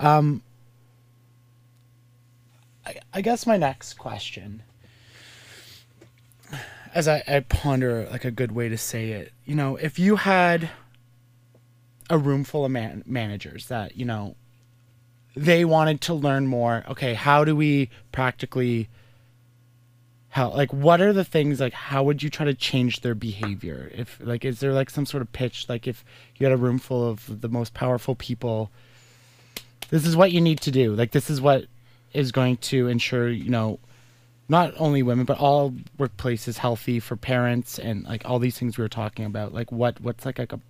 Um, I, I guess my next question, as I, I ponder like a good way to say it, you know, if you had a room full of man- managers that you know they wanted to learn more okay how do we practically how like what are the things like how would you try to change their behavior? If like is there like some sort of pitch? Like if you had a room full of the most powerful people this is what you need to do. Like this is what is going to ensure you know not only women but all workplaces healthy for parents and like all these things we were talking about. Like what what's like, like a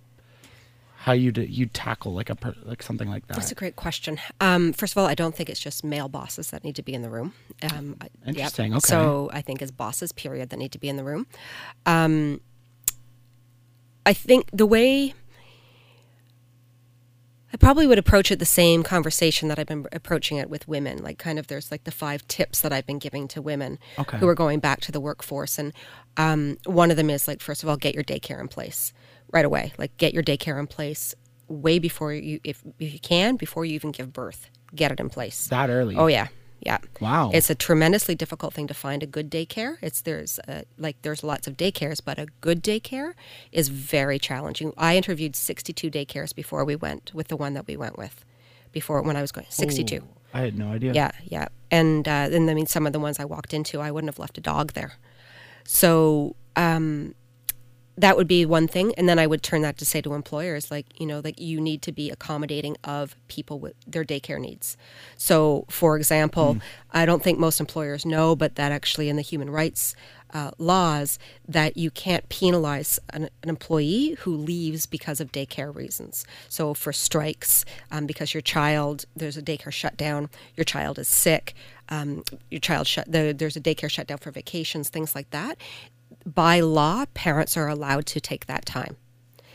how you you tackle like a per, like something like that That's a great question. Um, first of all, I don't think it's just male bosses that need to be in the room. Um, I- yep. Interesting, okay. So I think it's bosses, period, that need to be in the room. Um, I think the way I probably would approach it the same conversation that I've been approaching it with women. Like, kind of, there's like the five tips that I've been giving to women Okay. who are going back to the workforce. And um, one of them is like, first of all, get your daycare in place right away. Like, get your daycare in place way before you, if, if you can, before you even give birth. Get it in place. that early Oh yeah, yeah. Wow. It's a tremendously difficult thing to find a good daycare. It's there's uh like there's lots of daycares, but a good daycare is very challenging. I interviewed 62 daycares before we went with the one that we went with, before when I was going 62. Ooh, i had no idea Yeah, yeah. And uh, then I mean, some of the ones I walked into, I wouldn't have left a dog there. So um, that would be one thing. And then I would turn that to say to employers, like, you know, like you need to be accommodating of people with their daycare needs. So, for example, I don't think most employers know, but that actually in the human rights uh, laws, that you can't penalize an, an employee who leaves because of daycare reasons. So, for strikes, um, because your child, there's a daycare shutdown, your child is sick, um, your child shut, there, there's a daycare shutdown for vacations, things like that by law, parents are allowed to take that time.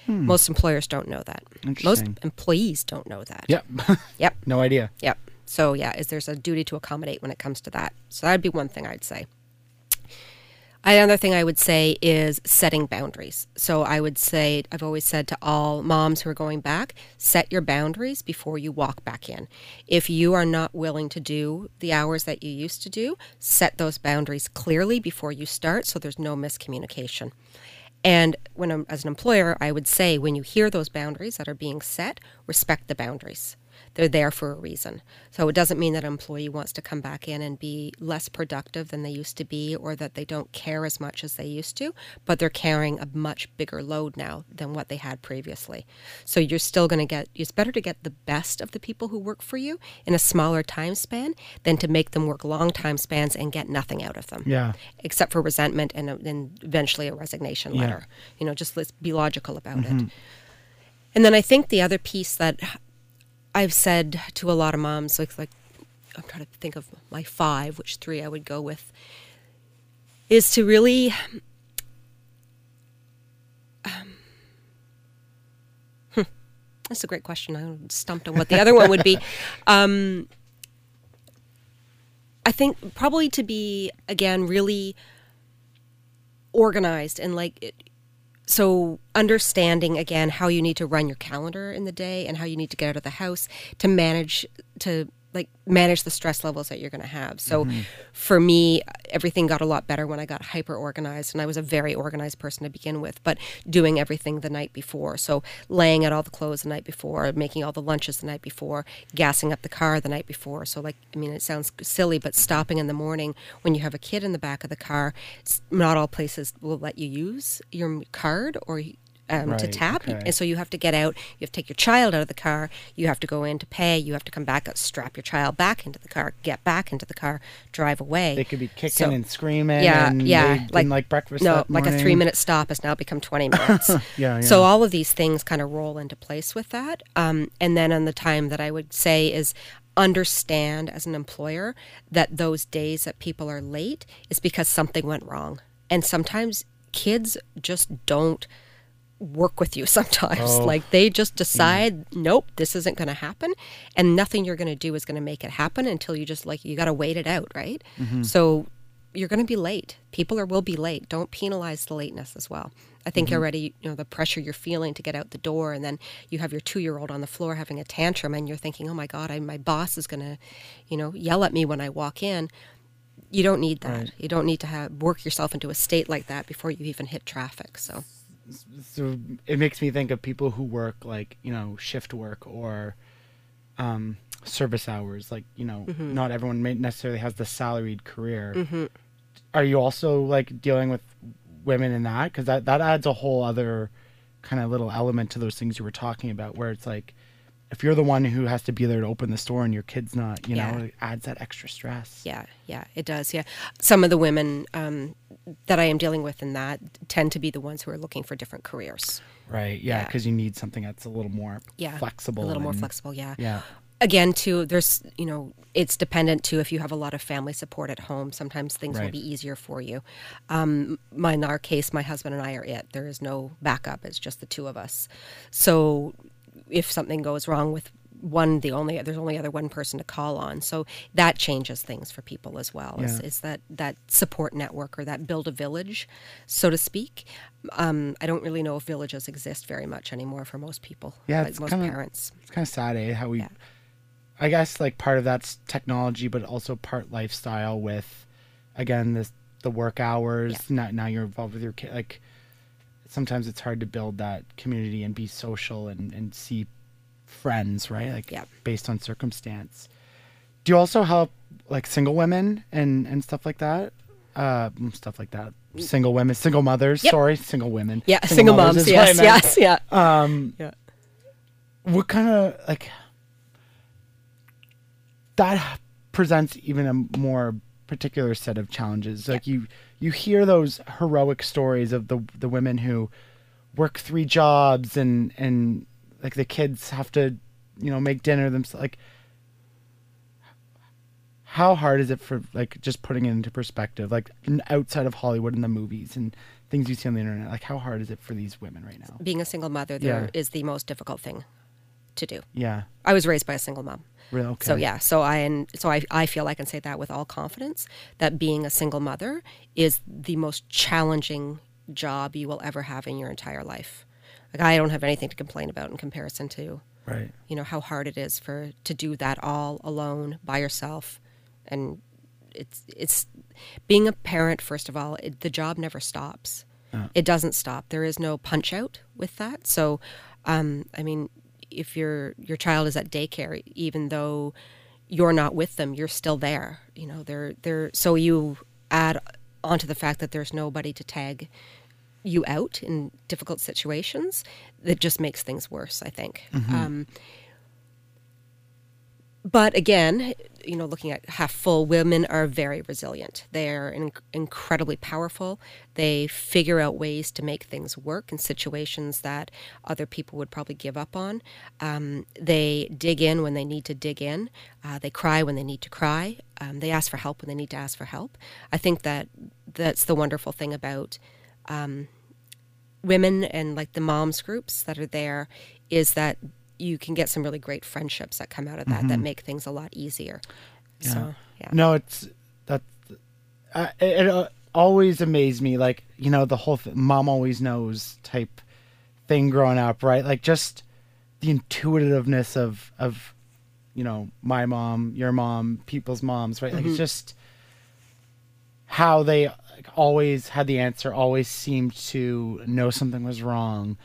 Hmm. Most employers don't know that. Most employees don't know that. yep Yep. no idea Yep. So yeah, is there's a duty to accommodate when it comes to that. So that'd be one thing I'd say. Another thing I would say is setting boundaries. So I would say I've always said to all moms who are going back, set your boundaries before you walk back in. If you are not willing to do the hours that you used to do, set those boundaries clearly before you start so there's no miscommunication. And when as an employer, I would say when you hear those boundaries that are being set, respect the boundaries. They're there for a reason. So it doesn't mean that an employee wants to come back in and be less productive than they used to be or that they don't care as much as they used to, but they're carrying a much bigger load now than what they had previously. So you're still going to get, it's better to get the best of the people who work for you in a smaller time span than to make them work long time spans and get nothing out of them. Yeah. Except for resentment and then eventually a resignation Yeah. letter. You know, just let's be logical about it. Mm-hmm. And then I think the other piece that I've said to a lot of moms, like like I'm trying to think of my five, which three I would go with, is to really um, hmm, that's a great question. I'm stumped on what the other one would be. Um, I think probably to be again really organized and like it, so understanding again how you need to run your calendar in the day and how you need to get out of the house to manage to like manage the stress levels that you're going to have. So mm-hmm. for me everything got a lot better when i got hyper organized and i was a very organized person to begin with but doing everything the night before. So laying out all the clothes the night before making all the lunches the night before gassing up the car the night before. So like i mean it sounds silly but stopping in the morning when you have a kid in the back of the car not all places will let you use your card or um, to tap okay. and so you have to get out you have to take your child out of the car you have to go in to pay you have to come back strap your child back into the car get back into the car drive away They could be kicking So- and screaming. yeah, and yeah, didn't like, breakfast. No, like a three-minute stop has now become twenty minutes. Yeah, So all of these things kind of roll into place with that. Um, and then on the time that I would say is understand as an employer that those days that people are late is because something went wrong, and sometimes kids just don't work with you sometimes. Oh. Like they just mm. decide, nope, this isn't going to happen, and nothing you're going to do is going to make it happen until you just like you got to wait it out, right? Mm-hmm. So you're going to be late. People are will be late. Don't penalize the lateness as well. I think mm-hmm. already, you know, the pressure you're feeling to get out the door, and then you have your two-year-old on the floor having a tantrum, and you're thinking, "Oh my God, I, my boss is going to, you know, yell at me when I walk in." You don't need that. Right. You don't need to have work yourself into a state like that before you even hit traffic. So, so it makes me think of people who work like you know shift work or um, service hours. Like you know, Mm-hmm. not everyone may necessarily has the salaried career. Are you also like dealing with women in that? Because that that adds a whole other kind of little element to those things you were talking about, where it's like. If you're the one who has to be there to open the store and your kid's not, you Yeah. know, it adds that extra stress. Yeah, yeah, it does. Yeah, some of the women um, that I am dealing with in that tend to be the ones who are looking for different careers. Right. Yeah. Yeah. Because you need something that's a little more Yeah, flexible. a little more flexible. Yeah. Yeah. Again, too, there's you know, it's dependent too. If you have a lot of family support at home, sometimes things will be easier for you. Um, my, in our case, my husband and I are it. There is no backup. It's just the two of us. So, if something goes wrong with one, the only there's only other one person to call on. So that changes things for people as well. Is, Yeah. is that that support network or that build a village, so to speak? Um, I don't really know if villages exist very much anymore for most people. Yeah, like it's most kinda- parents. It's kind of sad, eh? How we, Yeah. I guess, like part of that's technology, but also part lifestyle. With, again, this the work hours. Yeah. Now, now you're involved with your kid. Like, sometimes it's hard to build that community and be social and and see friends, right? Like, Yeah. based on circumstance. Do you also help like single women and and stuff like that? Uh, mm, stuff like that. Single women, single mothers. Yep. Sorry, single women. Yeah, single, mothers moms. Yes, yes, yeah. Um, Yeah. what kind of like that presents even a more particular set of challenges. Like you, you hear those heroic stories of the the women who work three jobs and and like the kids have to, you know, make dinner themselves. Like, how hard is it for like just putting it into perspective, like outside of Hollywood and the movies and things you see on the internet? Like, how hard is it for these women right now? Being a single mother there is Yeah. the most difficult thing to do. Yeah, I was raised by a single mom. really. Okay. So yeah, so I and so I, I feel I can say that with all confidence that being a single mother is the most challenging job you will ever have in your entire life. Like I don't have anything to complain about in comparison to Right. you know how hard it is for to do that all alone by yourself and it's it's being a parent first of all it, the job never stops it doesn't stop there is no punch out with that so um, i mean if your your child is at daycare, even though you're not with them, you're still there. You know, they're they're so you add onto the fact that there's nobody to tag you out in difficult situations that just makes things worse. I think. Um, but again, you know, looking at half full, women are very resilient. They're in- incredibly powerful. They figure out ways to make things work in situations that other people would probably give up on. Um, they dig in when they need to dig in. Uh, they cry when they need to cry. Um, they ask for help when they need to ask for help. I think that that's the wonderful thing about women and like the moms groups that are there is that you can get some really great friendships that come out of that that make things a lot easier. So yeah. No, it's that. Uh, it, it uh, always amazed me, like you know, the whole th- mom always knows type thing growing up, right? Like just the intuitiveness of of you know my mom, your mom, people's moms, right? Like it's just how they like, always had the answer, always seemed to know something was wrong.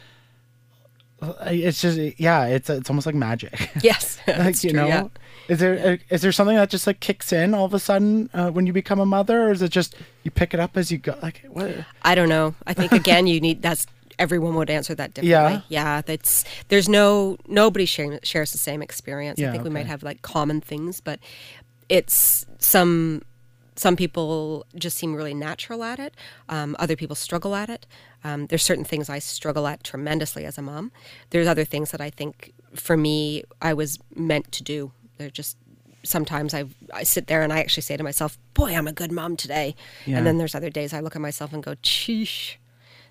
It's just yeah, it's it's almost like magic. Yes, like you true, know yeah. is there is there something that just like kicks in all of a sudden uh, when you become a mother or is it just you pick it up as you go like what I don't know. I think again, you need that's everyone would answer that differently. Yeah. yeah. That's there's no nobody sharing, shares the same experience. Yeah, I think we might have like common things, but it's some some people just seem really natural at it. Um, other people struggle at it. Um, there's certain things I struggle at tremendously as a mom. There's other things that I think for me I was meant to do. They're just sometimes I I sit there and I actually say to myself, "Boy, I'm a good mom today." Yeah. And then there's other days I look at myself and go, "Sheesh."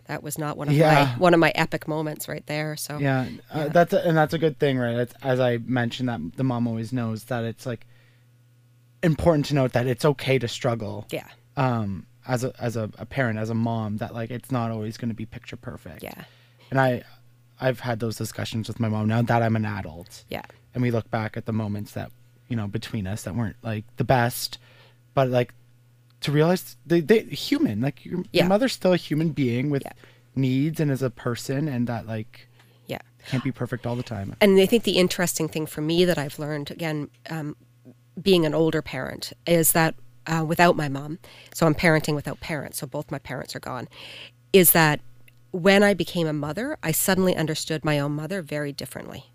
That was not one of Yeah. my one of my epic moments right there. So yeah, Uh, that's a, and that's a good thing right it's, as i mentioned that the mom always knows that it's like important to note that it's okay to struggle yeah, um as a as a, a parent as a mom that like it's not always going to be picture perfect yeah, and i i've had those discussions with my mom now that i'm an adult yeah, and we look back at the moments that you know between us that weren't like the best but like to realize they they human like your, Yeah. your mother's still a human being with Yeah. needs and as a person and that like yeah. can't be perfect all the time And I think the interesting thing for me that I've learned again, um, being an older parent, is that uh, without my mom, so I'm parenting without parents, so both my parents are gone, is that when I became a mother, I suddenly understood my own mother very differently.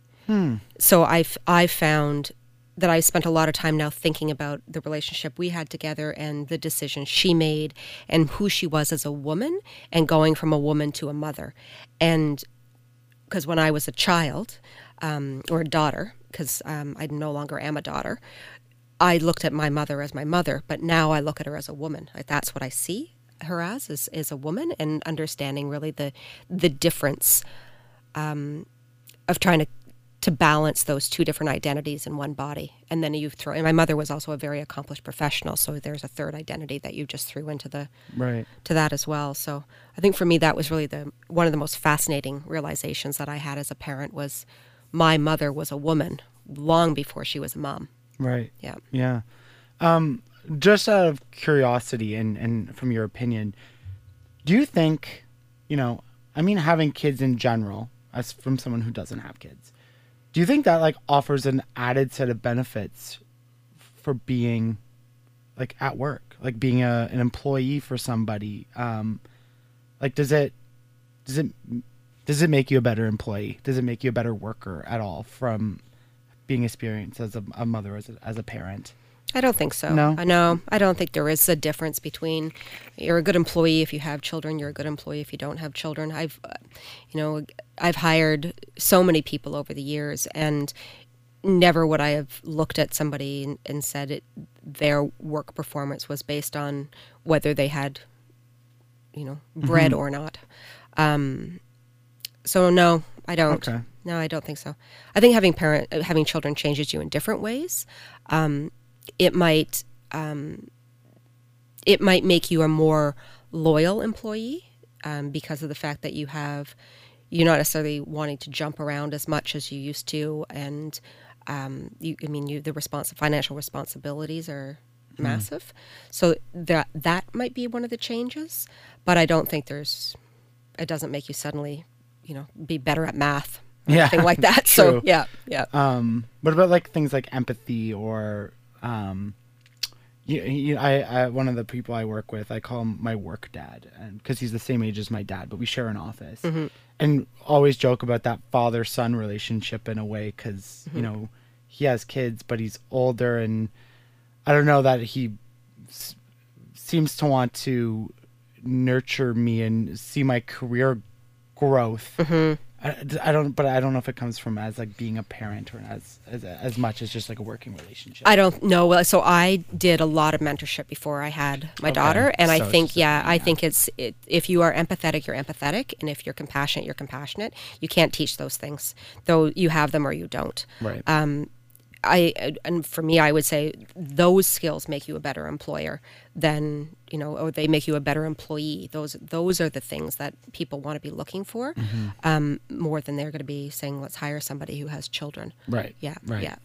So I've I found that I spent a lot of time now thinking about the relationship we had together and the decisions she made and who she was as a woman and going from a woman to a mother. And because when I was a child um, or a daughter, because um, I no longer am a daughter, I looked at my mother as my mother, but now I look at her as a woman. Like, That's what I see her as is, is a woman, and understanding really the the difference um, of trying to to balance those two different identities in one body. And then you throw. And my mother was also a very accomplished professional, so there's a third identity that you just threw into the right to that as well. So I think for me that was really the one of the most fascinating realizations that I had as a parent was my mother was a woman long before she was a mom. Right. Yeah. yeah. Um just out of curiosity and and from your opinion do you think you know i mean having kids in general as from someone who doesn't have kids do you think that like offers an added set of benefits for being like at work? Like being a, an employee for somebody um like does it does it does it make you a better employee? Does it make you a better worker at all from being experienced as a, a mother as a, as a parent I don't think so. No? I know. I don't think there is a difference between you're a good employee if you have children, you're a good employee if you don't have children. I've, you know, I've hired so many people over the years, and never would I have looked at somebody and, and said it, their work performance was based on whether they had, you know, bred or not. Um, so no, I don't. Okay. No, I don't think so. I think having parent uh, having children changes you in different ways. Um, it might um, it might make you a more loyal employee um, because of the fact that you have you're not necessarily wanting to jump around as much as you used to, and um, you, I mean, you the respons- financial responsibilities are massive. So that that might be one of the changes, but I don't think there's. It doesn't make you suddenly, you know, be better at math Yeah, anything like that. so yeah, yeah. Um, what about like things like empathy or, um, you, you, I, I, one of the people I work with, I call him my work dad, and because he's the same age as my dad, but we share an office, and always joke about that father son relationship in a way, because you know he has kids, but he's older, and I don't know that he s- seems to want to nurture me and see my career growth. I, I don't, but I don't know if it comes from as like being a parent or as as as much as just like a working relationship. I don't know. Well, So I did a lot of mentorship before I had my Okay. daughter, and I So it's think, yeah, I think it's it, if you are empathetic, you're empathetic, and if you're compassionate, you're compassionate. You can't teach those things, though you have them or you don't. right. Um, I and for me, I would say those skills make you a better employer than you know, or they make you a better employee. Those those are the things that people want to be looking for, Mm-hmm. um, more than they're going to be saying, "Let's hire somebody who has children." right. Yeah, Right. yeah.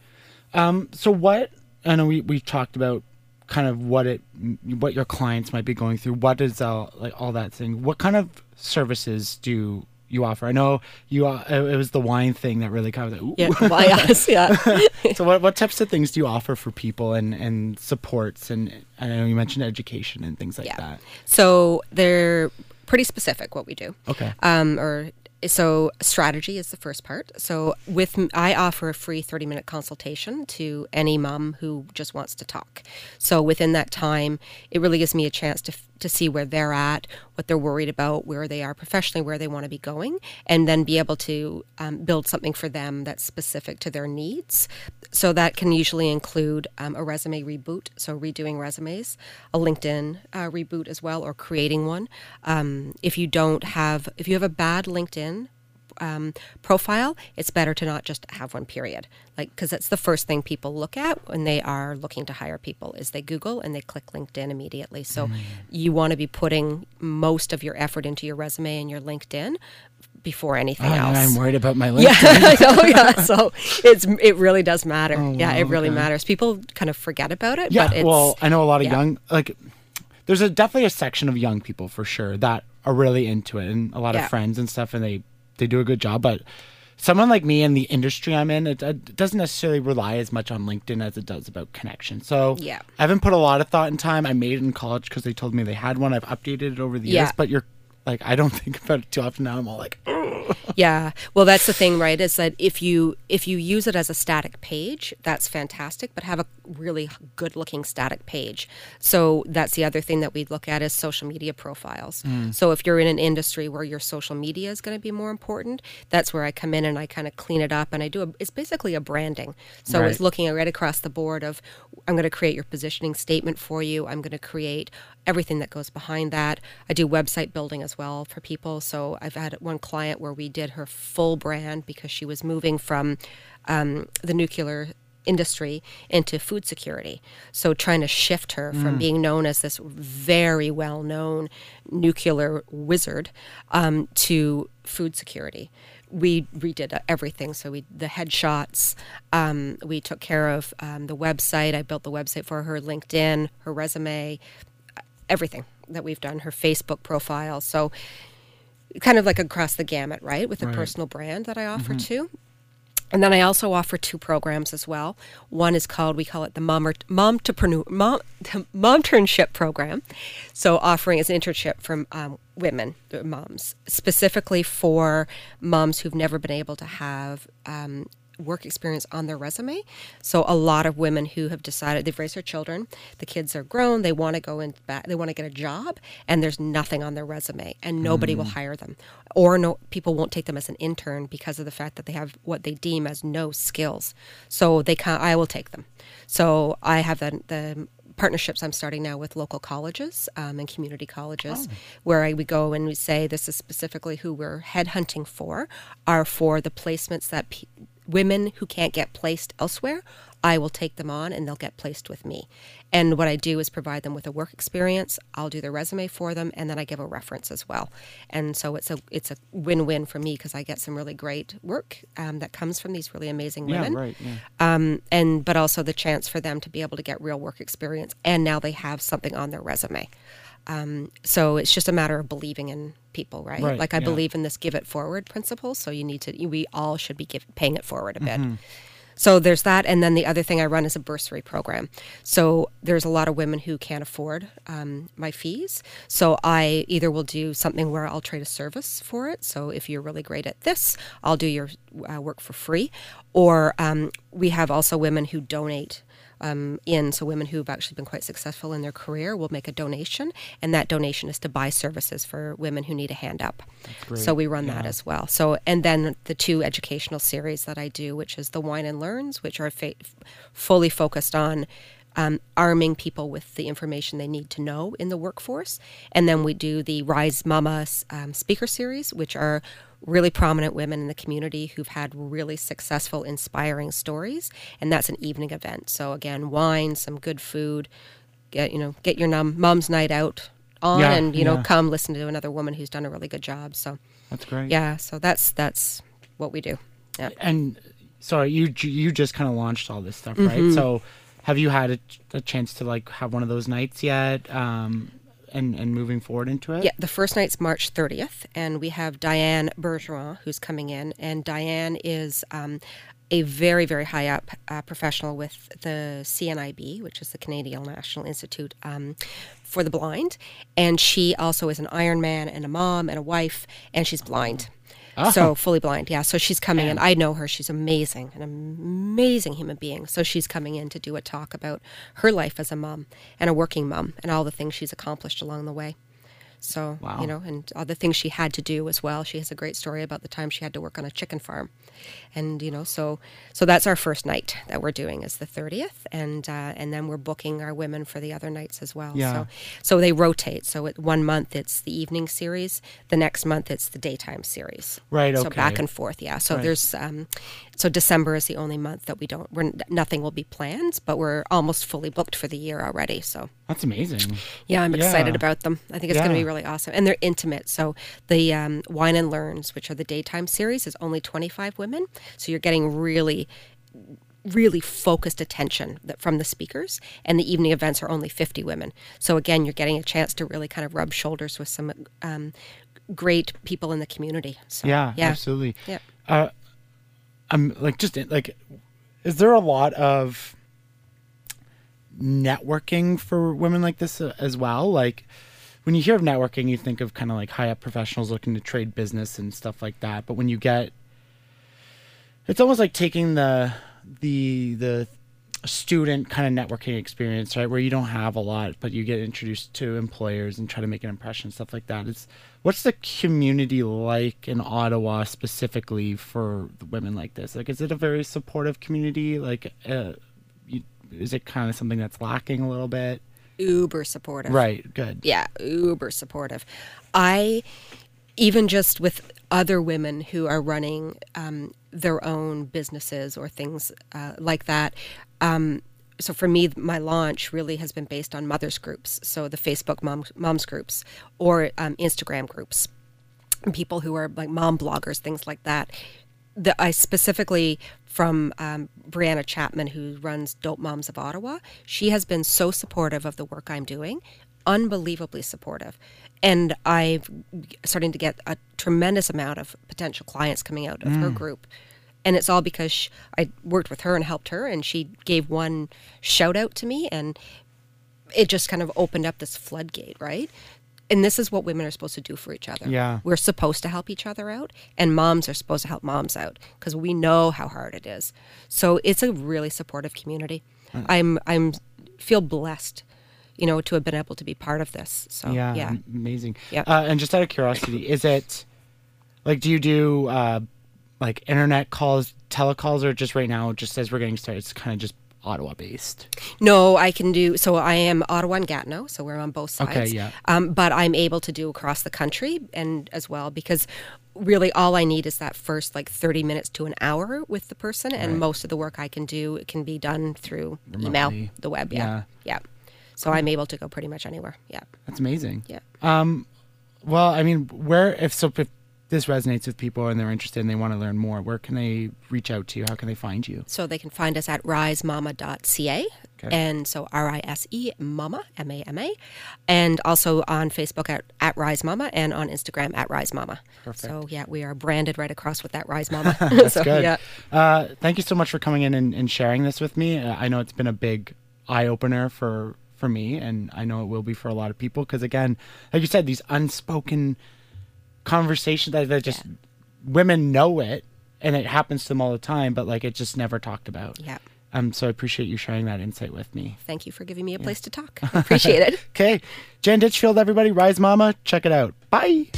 Um. So what? I know we we talked about kind of what it what your clients might be going through. What is uh, like all that thing? What kind of services do you offer? I know you. Uh, it was the wine thing that really kind of. Like, Yeah, well, yes, yeah. so what what types of things do you offer for people and and supports and I know you mentioned education and things like Yeah. that. So they're pretty specific what we do. Okay. Um, or so strategy is the first part. So with i offer a free 30 minute consultation to any mom who just wants to talk. So within that time, it really gives me a chance to to see where they're at, what they're worried about, where they are professionally, where they want to be going, and then be able to um, build something for them that's specific to their needs. So that can usually include um, a resume reboot, so redoing resumes, a LinkedIn uh, reboot as well, or creating one. Um, if you don't have, if you have a bad LinkedIn um, profile, it's better to not just have one period. Like, because that's the first thing people look at when they are looking to hire people is they Google and they click LinkedIn immediately. So you want to be putting most of your effort into your resume and your LinkedIn before anything Oh, else. I'm worried about my LinkedIn. Yeah, I know, yeah. So it's it really does matter. Oh, yeah, it really okay. matters. People kind of forget about it, Yeah, but it's well, I know a lot of yeah. young like. There's a definitely a section of young people for sure that are really into it, and a lot Yeah. of friends and stuff, and they they do a good job. But someone like me in the industry I'm in, it, it doesn't necessarily rely as much on LinkedIn as it does about connection. So Yeah. I haven't put a lot of thought and time. I made it in college because they told me they had one. I've updated it over the years, but you're like I don't think about it too often now. I'm all like, Yeah. Well, that's the thing, right? Is that if you if you use it as a static page, that's fantastic, but have a really good looking static page. So that's the other thing that we look at is social media profiles. Hmm. So if you're in an industry where your social media is going to be more important, that's where I come in and I kind of clean it up and I do a, it's basically a branding. So Right. it's looking right across the board of I'm going to create your positioning statement for you. I'm going to create everything that goes behind that. I do website building as well for people. So I've had one client where we did her full brand because she was moving from um, the nuclear industry into food security. So trying to shift her from being known as this very well known nuclear wizard um, to food security. We redid everything. So we the headshots. Um, we took care of um, the website. I built the website for her, LinkedIn, her resume, everything that we've done. Her Facebook profile. So kind of like across the gamut, right? With a personal brand that I offer too. And then I also offer two programs as well. One is called, we call it the Mom Momtopreneur Mom Momternship program. So offering as an internship from um, women, moms, specifically for moms who've never been able to have um, work experience on their resume. So a lot of women who have decided they've raised their children, the kids are grown, they want to go in back, they want to get a job, and there's nothing on their resume, and nobody will hire them, or no people won't take them as an intern because of the fact that they have what they deem as no skills. So they can I will take them. So I have the the partnerships I'm starting now with local colleges um, and community colleges, where I, we go and we say this is specifically who we're headhunting for, are for the placements that pe- women who can't get placed elsewhere. I will take them on and they'll get placed with me. And what I do is provide them with a work experience. I'll do their resume for them, and then I give a reference as well. And so it's a it's a win win for me because I get some really great work um, that comes from these really amazing women. yeah, right, yeah. um, and but also the chance for them to be able to get real work experience and now they have something on their resume Um, so it's just a matter of believing in people, right? Right, like I yeah. believe in this give it forward principle. So you need to, we all should be give, paying it forward a Mm-hmm. bit. So there's that, and then the other thing I run is a bursary program. So there's a lot of women who can't afford um, my fees. So I either will do something where I'll trade a service for it. So if you're really great at this, I'll do your uh, work for free. Or um, we have also women who donate um, in. So women who've actually been quite successful in their career will make a donation, and that donation is to buy services for women who need a hand up. So we run that as well. So and then the two educational series that I do, which is the Wine and Learns, which are fa- fully focused on. Um, arming people with the information they need to know in the workforce. And then we do the Rise Mama um, speaker series, which are really prominent women in the community who've had really successful, inspiring stories. And that's an evening event. So again, wine, some good food, get you know, get your num- mom's night out on, Yeah, and you know, yeah. come listen to another woman who's done a really good job. So That's great. yeah, so that's that's what we do. Yeah. And sorry, you you just kind of launched all this stuff, Mm-hmm. right? So have you had a, a chance to like have one of those nights yet? Um, and and moving forward into it. Yeah, the first night's March 30th, and we have Diane Bergeron who's coming in, and Diane is um, a very, very high up uh, professional with the CNIB, which is the Canadian National Institute um, for the Blind, and she also is an Ironman and a mom and a wife, and she's blind. Uh-huh. So fully blind, yeah. So she's coming in. I know her. She's amazing, an amazing human being. So she's coming in to do a talk about her life as a mom and a working mom and all the things she's accomplished along the way. So Wow. you know, and all the things she had to do as well. She has a great story about the time she had to work on a chicken farm, and you know, so so that's our first night that we're doing is the thirtieth, and uh, and then we're booking our women for the other nights as well. Yeah. So so they rotate. So it, one month it's the evening series, the next month it's the daytime series. Right, okay. So back and forth. Yeah. So Right. there's um, so December is the only month that we don't. We're nothing will be planned, but we're almost fully booked for the year already. So That's amazing. yeah, I'm excited Yeah. about them. I think it's going to be really awesome, and they're intimate. So the um, Wine and Learns, which are the daytime series, is only 25 women. So you're getting really, really focused attention that, from the speakers, and the evening events are only 50 women. So again, you're getting a chance to really kind of rub shoulders with some um, great people in the community. So, Yeah, yeah, absolutely. Yeah. Uh, I'm like just like, is there a lot of networking for women like this uh, as well? Like, when you hear of networking, you think of kind of like high up professionals looking to trade business and stuff like that. But when you get, it's almost like taking the the the student kind of networking experience, right? Where you don't have a lot, but you get introduced to employers and try to make an impression, stuff like that. It's what's the community like in Ottawa specifically for women like this? Like, is it a very supportive community? Like, uh, you, is it kind of something that's lacking a little bit? uber supportive. Right. Good. yeah, uber supportive. I even just with other women who are running um, their own businesses or things uh, like that. Um, so for me, my launch really has been based on mothers groups, so the Facebook mom, moms groups or um, Instagram groups, people who are like mom bloggers, things like that. The, I specifically from um, Brianna Chapman, who runs Dope Moms of Ottawa. She has been so supportive of the work I'm doing, unbelievably supportive, and I'm starting to get a tremendous amount of potential clients coming out of her mm. group. And it's all because I worked with her and helped her, and she gave one shout out to me, and it just kind of opened up this floodgate, right? And this is what women are supposed to do for each other. Yeah. We're supposed to help each other out, and moms are supposed to help moms out because we know how hard it is. So it's a really supportive community. Mm. I'm I'm feel blessed, you know, to have been able to be part of this. So yeah, yeah, amazing. Yeah. Uh, and just out of curiosity, is it like do you do uh, like internet calls, telecalls, or just right now, just as we're getting started, it's kind of just Ottawa based? No, I can do. So I am Ottawa and Gatineau, so we're on both sides. Okay, yeah. Um, but I'm able to do across the country and as well because really all I need is that first like 30 minutes to an hour with the person, and most of the work I can do can be done through email, the web. Yeah, yeah. So I'm able to go pretty much anywhere. Yeah, That's amazing. yeah. Well, I mean, where if so if this resonates with people and they're interested and they want to learn more, where can they reach out to you? How can they find you? So they can find us at risemama.ca. Okay. And so R I S E Mama, M A M A. And also on Facebook at, at Rise Mama and on Instagram at Rise Mama. So, yeah, we are branded right across with that Rise Mama. That's so, good. Yeah. Uh, thank you so much for coming in and, and sharing this with me. Uh, I know it's been a big eye opener for for me, and I know it will be for a lot of people. Because again, like you said, these unspoken conversations that, that just women know it, and it happens to them all the time, but like it's just never talked about. Yeah. Um, so I appreciate you sharing that insight with me. Thank you for giving me a place to talk. I appreciate it. Okay, Jan Ditchfield, everybody, Rise Mama, check it out. Bye.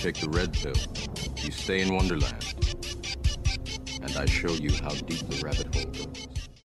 Take the red pill, you stay in Wonderland, and I show you how deep the rabbit hole goes.